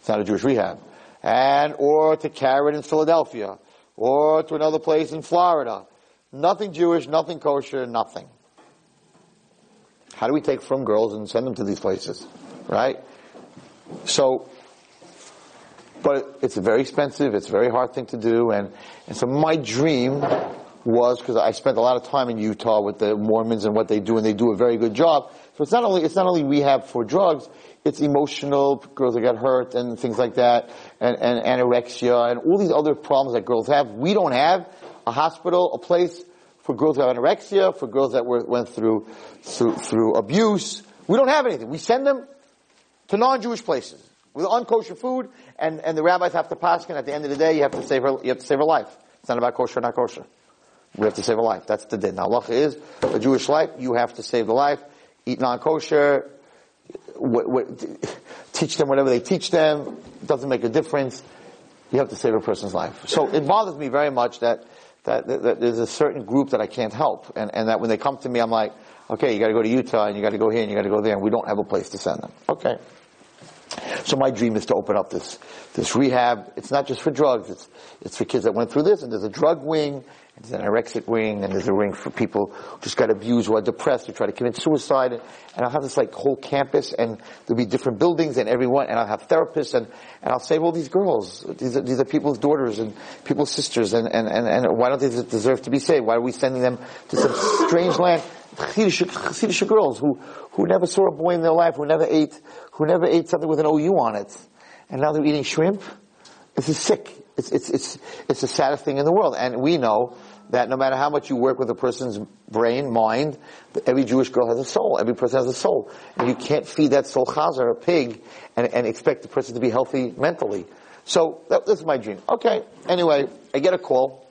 it's not a Jewish rehab. And, or to Caron in Philadelphia. or to another place in Florida. Nothing Jewish, nothing kosher, nothing. How do we take from girls and send them to these places? Right? So, but it's very expensive, it's a very hard thing to do, and, and so my dream was, because I spent a lot of time in Utah with the Mormons and what they do, and they do a very good job. So it's not only, it's not only rehab for drugs, it's emotional, girls that get hurt and things like that, and, and anorexia, and all these other problems that girls have. We don't have a hospital, a place for girls who have anorexia, for girls that were, went through, through, through abuse. We don't have anything. We send them to non-Jewish places with unkosher food, and, and the rabbis have to pass, and at the end of the day, you have to save her, you have to save her life. It's not about kosher, or not kosher. We have to save a life. That's the din. Now, halacha is a Jewish life. You have to save the life. Eat non-kosher. What, what, teach them whatever they teach them. It doesn't make a difference. You have to save a person's life. So it bothers me very much that, that, that, that there's a certain group that I can't help, and, and that when they come to me, I'm like, okay, you got to go to Utah, and you got to go here, and you got to go there, and we don't have a place to send them. Okay. So my dream is to open up this this rehab. It's not just for drugs. It's it's for kids that went through this, and there's a drug wing, there's an anorexic wing, and there's a wing for people who just got abused, who are depressed, who try to commit suicide. And, and I'll have this like whole campus, and there'll be different buildings, and everyone, and I'll have therapists, and and I'll save all these girls. These are these are people's daughters and people's sisters, and and and, and why don't they deserve to be saved? Why are we sending them to some strange land? Chassidish girls who, who never saw a boy in their life, who never ate, who never ate something with an OU on it. And now they're eating shrimp. This is sick. It's, it's, it's, it's the saddest thing in the world. And we know that no matter how much you work with a person's brain, mind, every Jewish girl has a soul. Every person has a soul. And you can't feed that soul chazer, a pig, and, and expect the person to be healthy mentally. So, that, this is my dream. Okay. Anyway, I get a call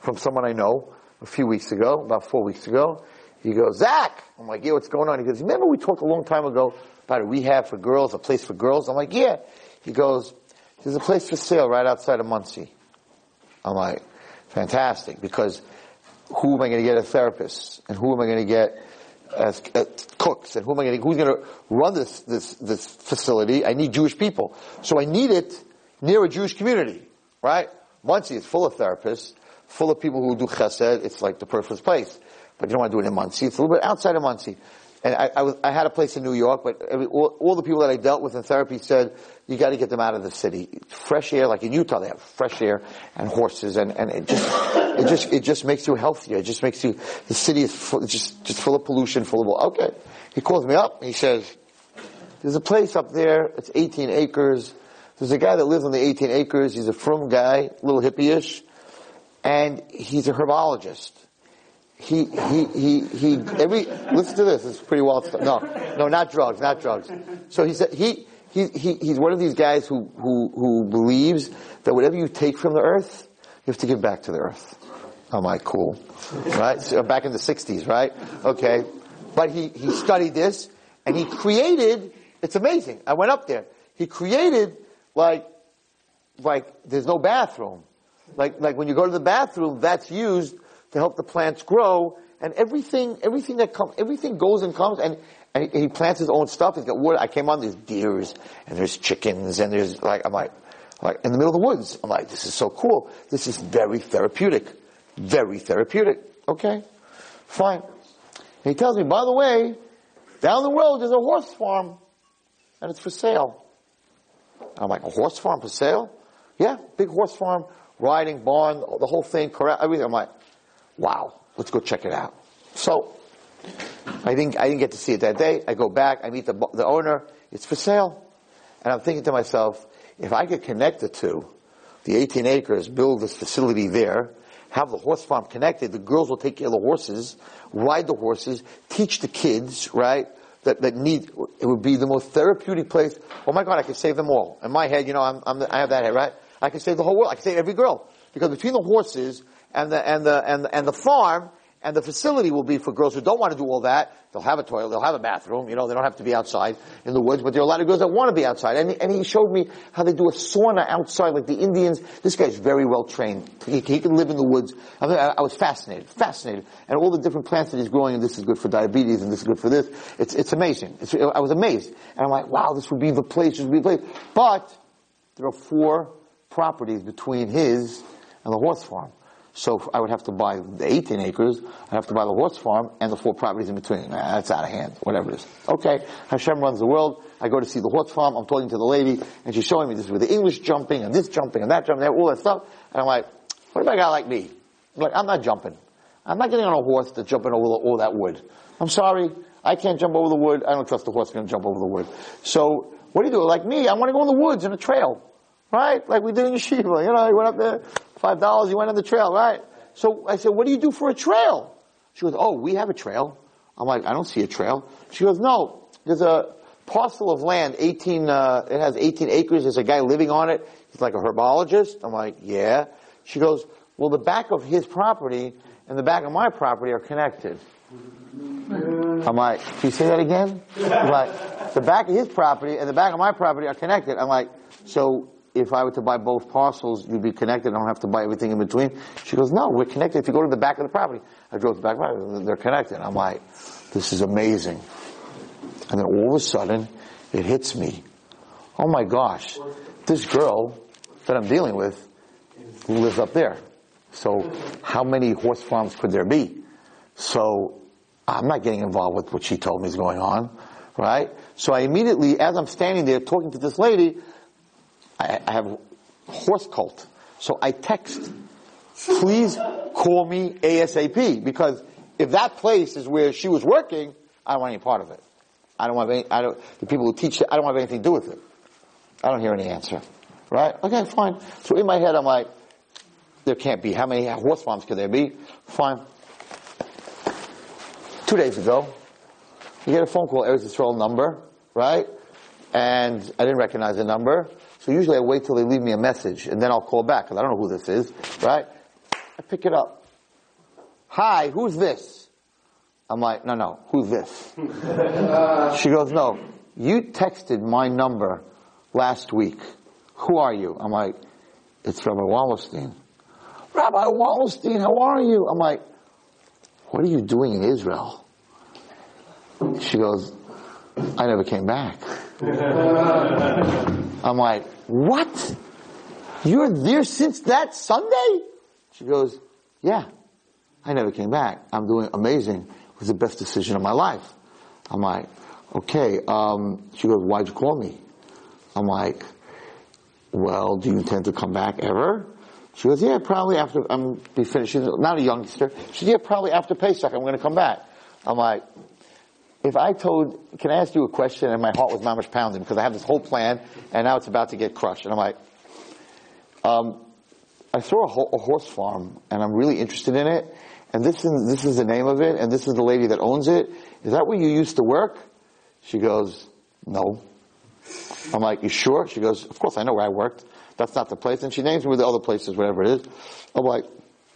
from someone I know a few weeks ago, about four weeks ago. He goes, Zach! I'm like, yeah, what's going on? He goes, remember we talked a long time ago about a rehab for girls, a place for girls? I'm like, yeah. He goes, there's a place for sale right outside of Monsey. I'm like, fantastic, because who am I going to get as therapists? And who am I going to get as, cooks? And who am I going to, who's going to run this, this, this facility? I need Jewish people. So I need it near a Jewish community, right? Monsey is full of therapists full of people who do chesed. It's like the perfect place. But you don't want to do it in Monsey. It's a little bit outside of Monsey. And I, I, was, I had a place in New York, but every, all, all, the people that I dealt with in therapy said, you got to get them out of the city. Fresh air, like in Utah, they have fresh air and horses, and, and it just, it just, it just makes you healthier. It just makes you, the city is full, just, just full of pollution, full of, okay. He calls me up, he says, there's a place up there, it's 18 acres. There's a guy that lives on the 18 acres, he's a frum guy, little hippie-ish and he's a herbologist. He, he, he, he, every, listen to this, it's pretty wild stuff. No, no, not drugs, not drugs. So he said, he, he, he, he's one of these guys who, who, who believes that whatever you take from the earth, you have to give back to the earth. I'm like, cool. Right? So back in the 60s, right? Okay. But he, he studied this, and he created, it's amazing. I went up there. He created, like, like, there's no bathroom like, like when you go to the bathroom, that's used to help the plants grow, and everything, everything that comes, everything goes and comes, and, and he plants his own stuff. He's got water. I came on, there's deers, and there's chickens, and there's like, I'm like, like in the middle of the woods. I'm like, this is so cool. This is very therapeutic. Very therapeutic. Okay. Fine. And he tells me, by the way, down the road there's a horse farm, and it's for sale. I'm like, a horse farm for sale? Yeah, big horse farm riding, barn, the whole thing, correct. I'm like, wow, let's go check it out. So, I didn't, I didn't get to see it that day. I go back, I meet the, the owner, it's for sale. And I'm thinking to myself, if I could connect the two, the 18 acres, build this facility there, have the horse farm connected, the girls will take care of the horses, ride the horses, teach the kids, right? That, that need, it would be the most therapeutic place. Oh my God, I could save them all. In my head, you know, I'm, I'm I have that head, right? I can save the whole world. I can save every girl. Because between the horses and the, and the, and the, and the farm and the facility will be for girls who don't want to do all that. They'll have a toilet, they'll have a bathroom, you know, they don't have to be outside in the woods, but there are a lot of girls that want to be outside. And, and he showed me how they do a sauna outside, like the Indians. This guy's very well trained. He, he can live in the woods. I, I, was fascinated, fascinated. And all the different plants that he's growing, and this is good for diabetes, and this is good for this. It's, it's amazing. It's, I was amazed. And I'm like, wow, this would be the place, this would be the place. But, there are four properties between his and the horse farm. So I would have to buy the 18 acres, I'd have to buy the horse farm and the four properties in between. Nah, that's out of hand, whatever it is. Okay, Hashem runs the world. I go to see the horse farm, I'm talking to the lady, and she's showing me this with the English jumping, and this jumping, and that jumping, and all that stuff. And I'm like, what about a guy like me? I'm like, I'm not jumping. I'm not getting on a horse that's jumping over all that wood. I'm sorry, I can't jump over the wood. I don't trust the horse going to jump over the wood. So, what do you do? Like me, I want to go in the woods in a trail. Right? Like we did in Yeshiva. You know, I went up there, five dollars, you went on the trail, right? So I said, what do you do for a trail? She goes, oh, we have a trail. I'm like, I don't see a trail. She goes, no, there's a parcel of land, 18, uh, it has 18 acres. There's a guy living on it. He's like a herbologist. I'm like, yeah. She goes, well, the back of his property and the back of my property are connected. I'm like, can you say that again? I'm like, the back of his property and the back of my property are connected. I'm like, so if I were to buy both parcels, you'd be connected. I don't have to buy everything in between. She goes, no, we're connected. If you go to the back of the property, I drove to the back of the property, they're connected. I'm like, this is amazing. And then all of a sudden, it hits me. Oh my gosh, this girl that I'm dealing with lives up there. So how many horse farms could there be? So I'm not getting involved with what she told me is going on, right? So I immediately, as I'm standing there talking to this lady, I, I have horse cult. So I text, please call me ASAP because if that place is where she was working, I don't want any part of it. I don't want any, I don't, the people who teach it, I don't have anything to do with it. I don't hear any answer. Right? Okay, fine. So in my head, I'm like, there can't be. How many horse farms could there be? Fine. Two days ago, you get a phone call, Eretz Yisrael number, right? And I didn't recognize the number. So usually I wait till they leave me a message and then I'll call back because I don't know who this is, right? I pick it up. Hi, who's this? I'm like, no, no, who's this? she goes, no, you texted my number last week. Who are you? I'm like, it's Rabbi Wallerstein. Rabbi Wallerstein, how are you? I'm like, what are you doing in Israel? She goes, I never came back. I'm like, what? You're there since that Sunday? She goes, yeah. I never came back. I'm doing amazing. It was the best decision of my life. I'm like, okay. Um, she goes, why'd you call me? I'm like, well, do you intend to come back ever? She goes, yeah, probably after I'm be finished. She's not a youngster. She said, yeah, probably after Pesach I'm going to come back. I'm like, if I told, can I ask you a question? And my heart was mamish pounding because I have this whole plan and now it's about to get crushed. And I'm like, um, I saw a, ho- a, horse farm and I'm really interested in it. And this is, this is the name of it and this is the lady that owns it. Is that where you used to work? She goes, no. I'm like, you sure? She goes, of course I know where I worked. That's not the place. And she names me the other places, whatever it is. I'm like,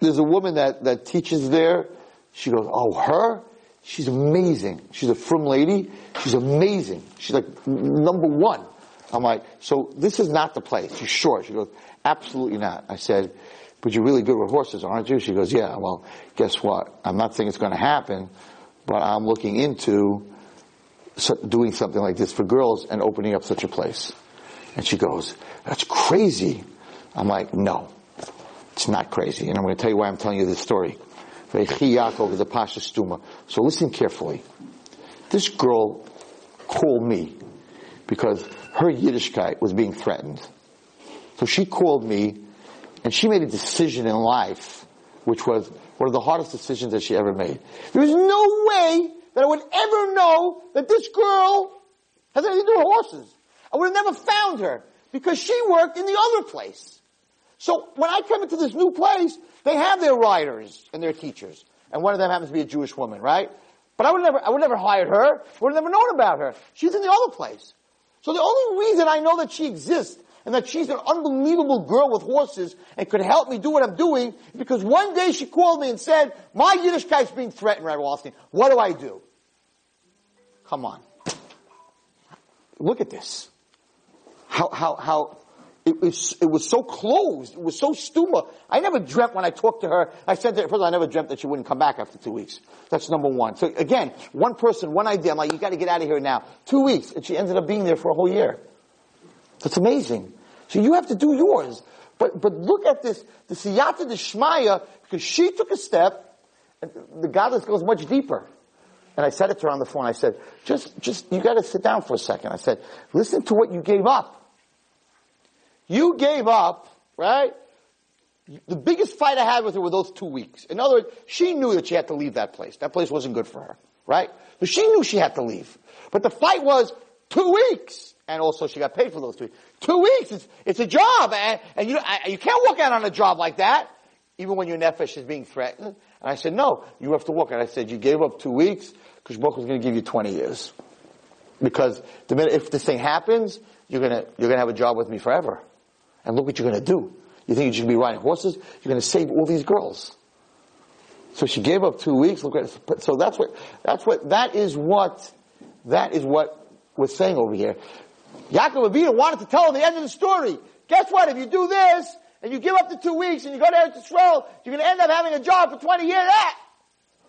there's a woman that, that teaches there. She goes, oh, her? She's amazing. She's a frum lady. She's amazing. She's like number one. I'm like, so this is not the place. You sure? She goes, absolutely not. I said, but you're really good with horses, aren't you? She goes, yeah. Well, guess what? I'm not saying it's going to happen, but I'm looking into doing something like this for girls and opening up such a place. And she goes, that's crazy. I'm like, no, it's not crazy. And I'm going to tell you why I'm telling you this story. Yaakov is a Pasha Stuma. So listen carefully. This girl called me because her Yiddishkeit was being threatened. So she called me and she made a decision in life which was one of the hardest decisions that she ever made. There was no way that I would ever know that this girl has anything to do with horses. I would have never found her because she worked in the other place. So when I come into this new place, they have their writers and their teachers. And one of them happens to be a Jewish woman, right? But I would never, I would never hired her. Would have never known about her. She's in the other place. So the only reason I know that she exists and that she's an unbelievable girl with horses and could help me do what I'm doing is because one day she called me and said, my Yiddishkeit is being threatened, Rabbi Wallerstein. What do I do? Come on. Look at this. How, how, how, it was, it was so closed. It was so stuma. I never dreamt when I talked to her. I said to her, first I never dreamt that she wouldn't come back after two weeks. That's number one. So again, one person, one idea. I'm like, you gotta get out of here now. Two weeks. And she ended up being there for a whole year. That's amazing. So you have to do yours. But, but look at this, the siyata d'shmaya, because she took a step, and the godless goes much deeper. And I said it to her on the phone. I said, just, just, you gotta sit down for a second. I said, listen to what you gave up. You gave up, right? The biggest fight I had with her were those two weeks. In other words, she knew that she had to leave that place. That place wasn't good for her, right? So she knew she had to leave. But the fight was two weeks. And also she got paid for those two weeks. Two weeks, it's, it's a job, and, and you, I, you can't walk out on a job like that, even when your nefesh is being threatened. And I said, no, you have to walk out. I said, you gave up two weeks, because Baruch was going to give you 20 years. Because the minute, if this thing happens, you're gonna, you're gonna have a job with me forever. And look what you're gonna do. You think you're gonna be riding horses? You're gonna save all these girls. So she gave up two weeks. Look at so that's what that's what that is what that is what we're saying over here. Yaakov Avinu wanted to tell the end of the story. Guess what? If you do this and you give up the two weeks and you go to Israel, you're going to end up having a job for 20 years. Ah!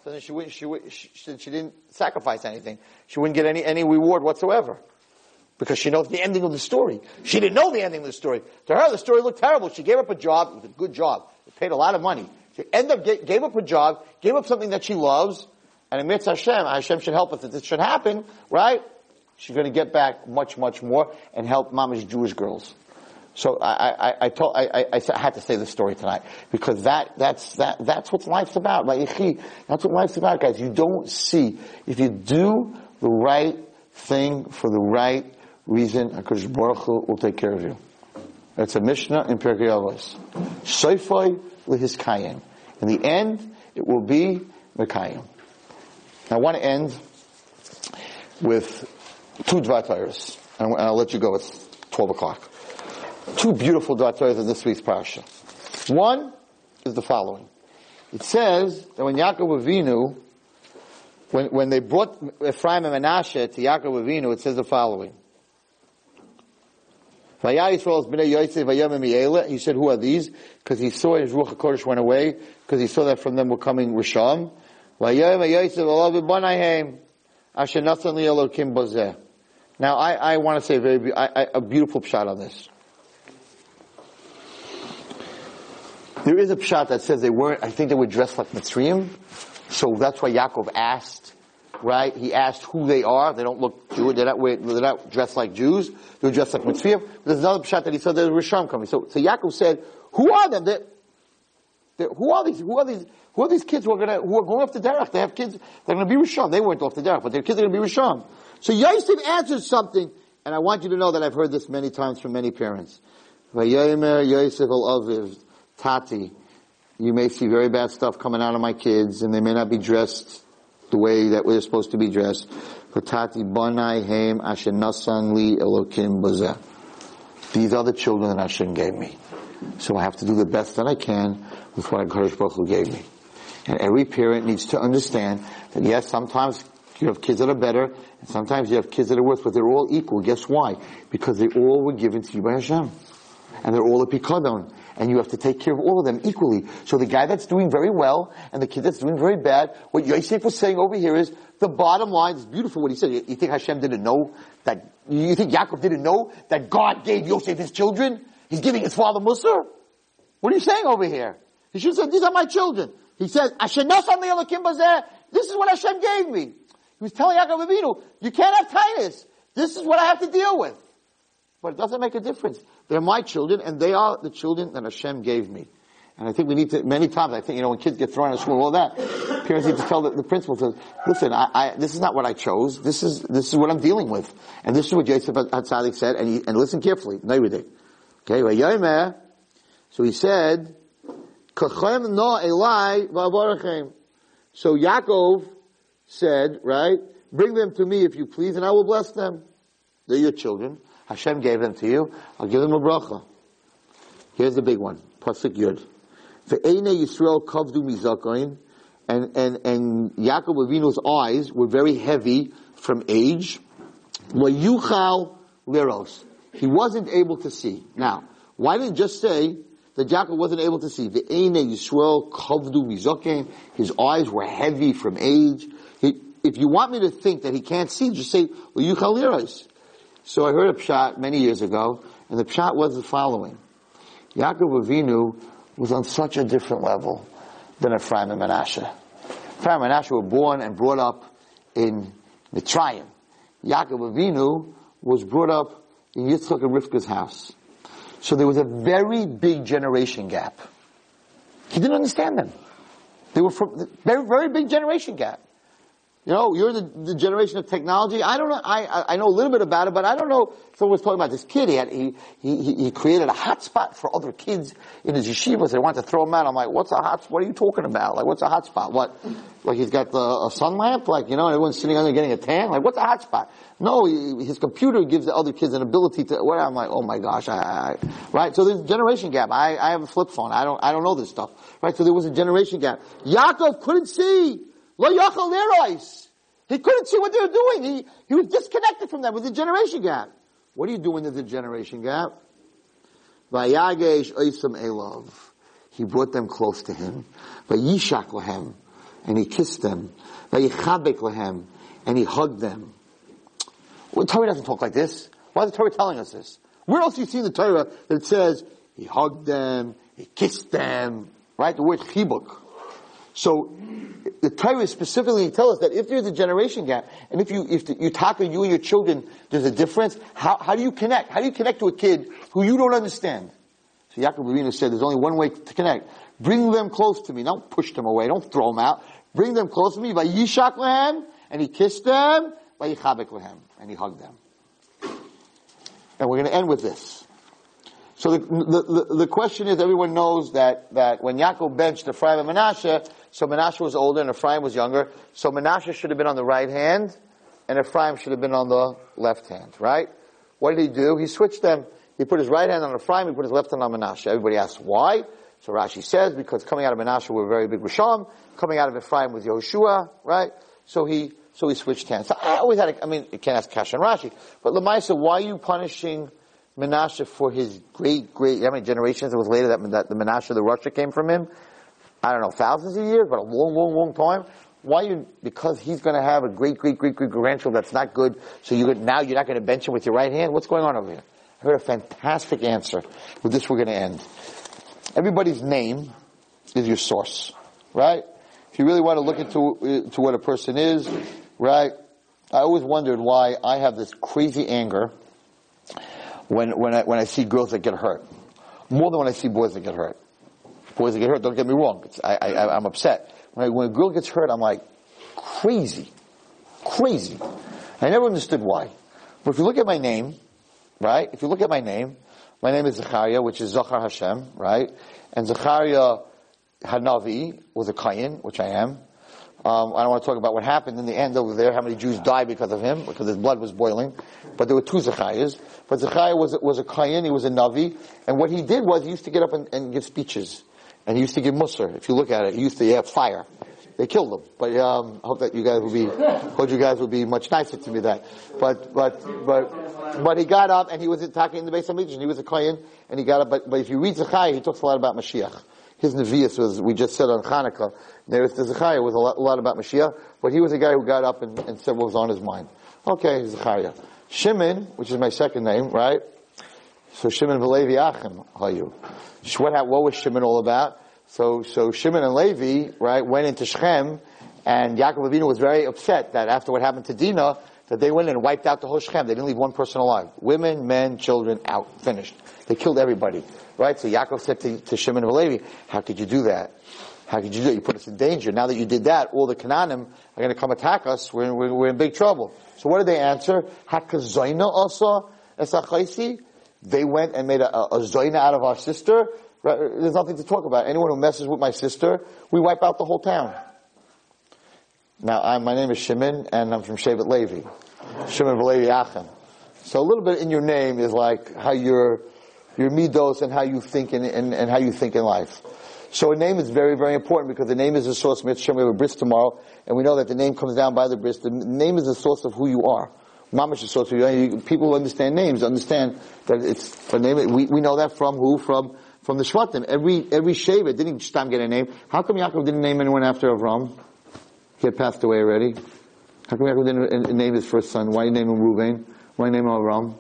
So then she she, she, she didn't sacrifice anything. She wouldn't get any, any reward whatsoever. Because she knows the ending of the story. She didn't know the ending of the story. To her, the story looked terrible. She gave up a job. It was a good job. It paid a lot of money. She ended up, gave up her job, gave up something that she loves, and amidst Hashem, Hashem should help us if this should happen, right? She's going to get back much, much more and help mama's Jewish girls. So I, I, I, told, I, I, I had to say this story tonight because that, that's, that, that's what life's about. That's what life's about, guys. You don't see. If you do the right thing for the right reason, HaKadosh Baruch Hu will take care of you. It's a Mishnah in Pirkei Avos. Soifoi lihis kayin. In the end, it will be Mekayim. I want to end with two Dvatayras. And I'll let you go. It's 12 o'clock. Two beautiful Dvatayras in this week's parasha. One is the following. It says that when Yaakov Avinu, when, when they brought Ephraim and Menashe to Yaakov Avinu, it says the following. He said, who are these? Because he saw his Ruach HaKodesh went away, because he saw that from them were coming Risham. Now, I, I want to say very, I, I, a beautiful pshat on this. There is a pshat that says they weren't, I think they were dressed like Mitzrayim. So that's why Yaakov asked, right? He asked who they are. They don't look Jewish. They're not, they're not dressed like Jews. They're dressed like Mitzrayim. There's another pshat that he said there's Risham coming. So, so Yaakov said, who are them? They're, they're, who are these? Who are these? Who are these kids who are gonna, who are going off the derech? They have kids, they're gonna be Risham. They weren't off the derech, but their kids are gonna be Risham. So Yosef answered something, and I want you to know that I've heard this many times from many parents. Yosef Tati, you may see very bad stuff coming out of my kids, and they may not be dressed the way that we're supposed to be dressed. Banai Ashenasan Li Elokim Bazeh. These are the children that Hashem gave me. So I have to do the best that I can with what HaKadosh Baruch Hu gave me. And every parent needs to understand that yes, sometimes you have kids that are better, and sometimes you have kids that are worse, but they're all equal. Guess why? Because they all were given to you by Hashem. And they're all a pikadon and you have to take care of all of them equally. So the guy that's doing very well and the kid that's doing very bad, what Yosef was saying over here is the bottom line is beautiful what he said. You think Hashem didn't know that, you think Yaakov didn't know that God gave Yosef his children? He's giving his father Musar? What are you saying over here? He should have said, these are my children. He says, this is what Hashem gave me. He was telling Yaakov Avinu, you can't have Titus. This is what I have to deal with. But it doesn't make a difference. They're my children, and they are the children that Hashem gave me. And I think we need to, many times, I think, you know, when kids get thrown out of school, all that, parents need to tell the, the principal, says, listen, I, I, this is not what I chose. This is, this is what I'm dealing with. And this is what Yosef HaTzadik said, and, he, and listen carefully. Okay, so he said, So Yaakov said, right, bring them to me if you please, and I will bless them. They're your children. Hashem gave them to you. I'll give them a bracha. Here's the big one. Pasuk Yud. Ve'ene Yisrael kavdu mizakoin. And, and, and Yaakov Avinu's eyes were very heavy from age. Yuchal liros. He wasn't able to see. Now, why didn't just say that Yaakov wasn't able to see? Ve'ene Yisrael kavdu mizakoin. His eyes were heavy from age. He, if you want me to think that he can't see, just say, Yuchal liros. So I heard a pshat many years ago, and the pshat was the following. Yaakov Avinu was on such a different level than Ephraim and Manasseh. Ephraim and Manasseh were born and brought up in Mitzrayim. Yaakov Avinu was brought up in Yitzchak and Rivka's house. So there was a very big generation gap. He didn't understand them. They were from very, very big generation gap. You know, you're the, the generation of technology. I don't know. I, I know a little bit about it, but I don't know. Someone was talking about this kid. He had he he, he created a hotspot for other kids in his yeshivas. They wanted to throw him out. I'm like, what's a hotspot? What are you talking about? Like, what's a hotspot? What? Like he's got the, a sun lamp? Like you know, and everyone's sitting there getting a tan. Like, what's a hotspot? No, he, his computer gives the other kids an ability to. What? I'm like, oh my gosh, I, I, right? So there's a generation gap. I I have a flip phone. I don't I don't know this stuff. Right? So there was a generation gap. Yaakov couldn't see. Lo yachal. He couldn't see what they were doing. He, he was disconnected from them with the generation gap. What are you doing in the generation gap? Vayagesh oisam elov. He brought them close to him. Vayishak lahem. And he kissed them. Vayichabek lahem. And he hugged them. Well, Torah doesn't talk like this. Why is the Torah telling us this? Where else do you see in the Torah that says, he hugged them, he kissed them, right? The word chibuk. So the Torah specifically tells us that if there's a generation gap, and if you if the, you talk to you and your children, there's a difference. How how do you connect? How do you connect to a kid who you don't understand? So Yaakov Avinu said, "There's only one way to connect. Bring them close to me. Don't push them away. Don't throw them out. Bring them close to me. Vayishak lehem, and he kissed them. Vayichabek lehem, and he hugged them. And we're going to end with this. So the, the, the, the question is, everyone knows that, that when Yaakov benched Ephraim and Manasseh, so Manasseh was older and Ephraim was younger. So Manasseh should have been on the right hand, and Ephraim should have been on the left hand, right? What did he do? He switched them. He put his right hand on Ephraim, he put his left hand on Manasseh. Everybody asks why. So Rashi says, because coming out of Manasseh were very big Risham, coming out of Ephraim was Yehoshua, right? So he, so he switched hands. So I always had, a, I mean, you can't ask Kash and Rashi, but Lamaisa, why are you punishing Manasseh for his great, great, how many generations it was later that, that the Manasseh, the Russia came from him? I don't know, thousands of years, but a long, long, long time. Why you, because he's going to have a great, great, great, great grandchild that's not good, so you now you're not going to bench him with your right hand? What's going on over here? I heard a fantastic answer. With this we're going to end. Everybody's name is your source, right? If you really want to look into to what a person is, right? I always wondered why I have this crazy anger when when I when I see girls that get hurt, more than when I see boys that get hurt. Boys that get hurt, don't get me wrong. I, I'm upset. When, I, when a girl gets hurt, I'm like, crazy. Crazy. I never understood why. But if you look at my name, right? If you look at my name, my name is Zechariah, which is Zachar Hashem, right? And Zechariah Hanavi was a Kohen, which I am. Um, I don't want to talk about what happened in the end over there, how many Jews died because of him, because his blood was boiling. But there were two Zechariahs. But Zechariah was, was a Kohen, he was a Navi. And what he did was he used to get up and, and give speeches. And he used to give Musar. If you look at it, he used to have fire. They killed him. But um, I hope that you guys will be, hope you guys will be much nicer to me that. But, but, but, but he got up and he was talking in the base of and he was a Kohen, and he got up, but, but if you read Zechariah, he talks a lot about Mashiach. His Nevi'us was, we just said on Hanukkah, there was the Zechariah was a lot, a lot, about Mashiach, but he was a guy who got up and, and said what was on his mind. Okay, Zechariah. Shimon, which is my second name, right? So Shimon and Velevi Achim, Hayu. What, what was Shimon all about? So, so Shimon and Levi, right, went into Shechem, and Yaakov Avinu was very upset that after what happened to Dinah, that they went and wiped out the whole Shechem. They didn't leave one person alive. Women, men, children, out, finished. They killed everybody, right? So Yaakov said to, to Shimon and Levi, how could you do that? How could you do it? You put us in danger. Now that you did that, all the Canaanim are going to come attack us. We're, we're, we're in big trouble. So what did they answer? Hakazoina also esachaisi. They went and made a, a, a out of our sister. There's nothing to talk about. Anyone who messes with my sister, we wipe out the whole town. Now, I'm, my name is Shimon, and I'm from Shevet Levi. Shimon Levi Achim. So a little bit in your name is like how your your midos and how you think in, and, and how you think in life. So a name is very, very important because the name is the source. We have a bris tomorrow, and we know that the name comes down by the bris. The name is the source of who you are. Mamash you. People who understand names understand that it's a name. We, we know that from who? From from the Shvatim. Every every Shevet didn't Shtam get a name. How come Yaakov didn't name anyone after Avram? He had passed away already. How come Yaakov didn't name his first son? Why name him Ruvain? Why name him Avram?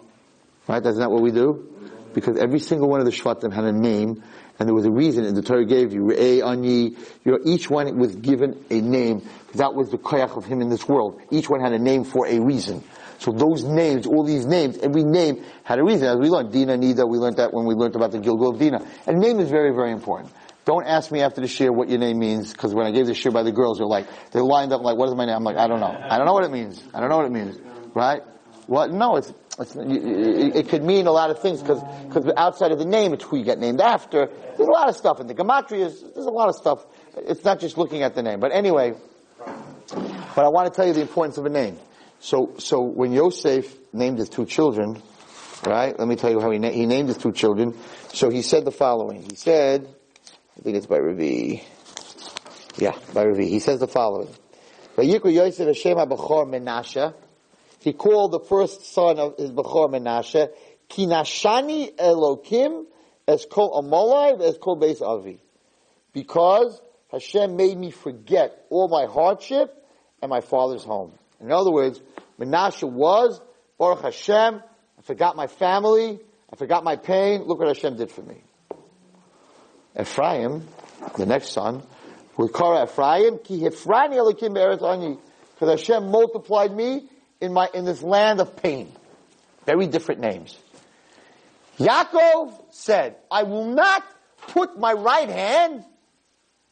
Right? That's not what we do. because every single one of the Shvatim had a name, and there was a reason, and the Torah gave you, Re'eh, Anyi, you know, each one was given a name, that was the koyach of him in this world. Each one had a name for a reason. So those names, all these names, every name had a reason. As we learned, Dina, Nida, we learned that when we learned about the Gilgul of Dina. And name is very, very important. Don't ask me after the shiur what your name means, because when I gave the shiur by the girls, they're like, they lined up like, what is my name? I'm like, I don't know. I don't know what it means. I don't know what it means. Right? What? No, it's, it's it, it could mean a lot of things, because outside of the name, it's who you get named after. There's a lot of stuff in the gematria. There's a lot of stuff. It's not just looking at the name. But anyway, but I want to tell you the importance of a name. So, so when Yosef named his two children, right? Let me tell you how he, na- he named his two children. So he said the following. He said, I think it's by Ravi. Yeah, by Ravi. He says the following. Yosef Hashem Menashe. He called the first son of his Bachor Menashe, Kinashani Elokim, as called Amolai, as called Beis Avi. Because Hashem made me forget all my hardship and my father's home. In other words, Menashe was, Baruch Hashem, I forgot my family, I forgot my pain, look what Hashem did for me. Ephraim, the next son, was call Ephraim, ki Hifrani Elokim Be'eretz Ani, because Hashem multiplied me in my, in this land of pain. Very different names. Yaakov said, I will not put my right hand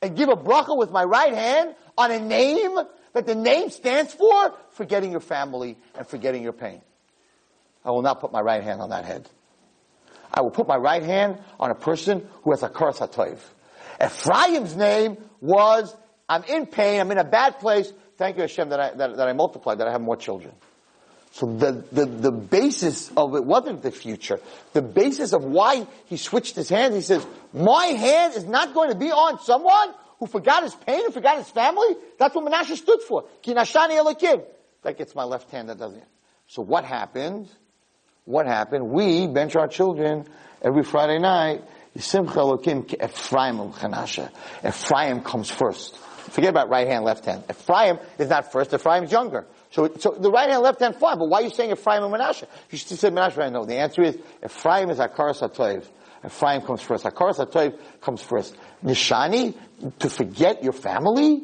and give a bracha with my right hand on a name that the name stands for forgetting your family and forgetting your pain. I will not put my right hand on that head. I will put my right hand on a person who has hakaras hatoiv. Ephraim's name was, I'm in pain, I'm in a bad place. Thank you Hashem that I, that, that I multiplied, that I have more children. So the, the, the basis of it wasn't the future. The basis of why he switched his hand, he says, my hand is not going to be on someone who forgot his pain and forgot his family. That's what Menashe stood for. Kinashani Elokim. That gets my left hand, that doesn't. So what happened? What happened? We bench our children every Friday night. Simcha Elokim Ephraim Chanasha. Ephraim comes first. Forget about right hand, left hand. Ephraim is not first. Ephraim's younger. So, so the right hand, left hand, fine. But why are you saying Ephraim and Menashe? You should say Menashe right now. The answer is Ephraim is Hakaras Hatoiv. Ephraim comes first. Hakaras Hatoiv comes first. Nishani, to forget your family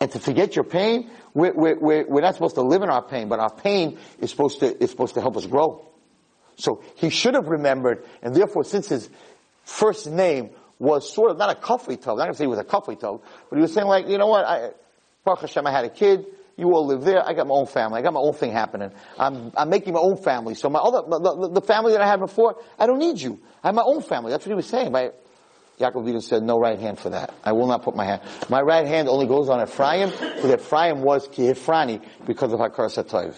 and to forget your pain, we're, we're, we're, not supposed to live in our pain, but our pain is supposed to, is supposed to help us grow. So he should have remembered, and therefore since his first name was sort of not a kafli tov, I'm not going to say he was a kafli tov, but he was saying like, you know what, I, Baruch Hashem, I had a kid, you all live there. I got my own family. I got my own thing happening. I'm, I'm making my own family. So my other, the, the, family that I had before, I don't need you. I have my own family. That's what he was saying. By, Yaakov even said, no right hand for that. I will not put my hand. My right hand only goes on Ephraim, because Ephraim was Kihifrani because of Hakar Satayv.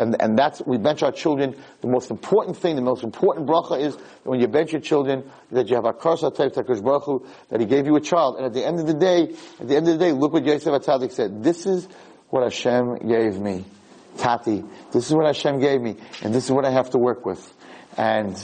And, and that's, we bench our children. The most important thing, the most important bracha is when you bench your children, that you have a karsa type Baruch that he gave you a child. And at the end of the day, at the end of the day, look what Yosef HaTzadik said. This is what Hashem gave me. Tati, this is what Hashem gave me, and this is what I have to work with. And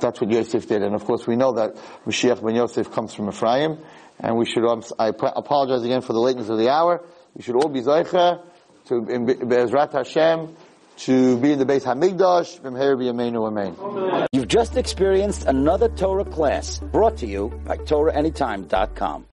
that's what Yosef did. And of course we know that Mashiach ben Yosef comes from Ephraim, and we should, um, I apologize again for the lateness of the hour. We should all be Zaycha to, in Be'ezrat Hashem, to be in the Beis Hamikdash, B'mher b'yameinu amen. You've just experienced another Torah class brought to you by TorahAnytime.com.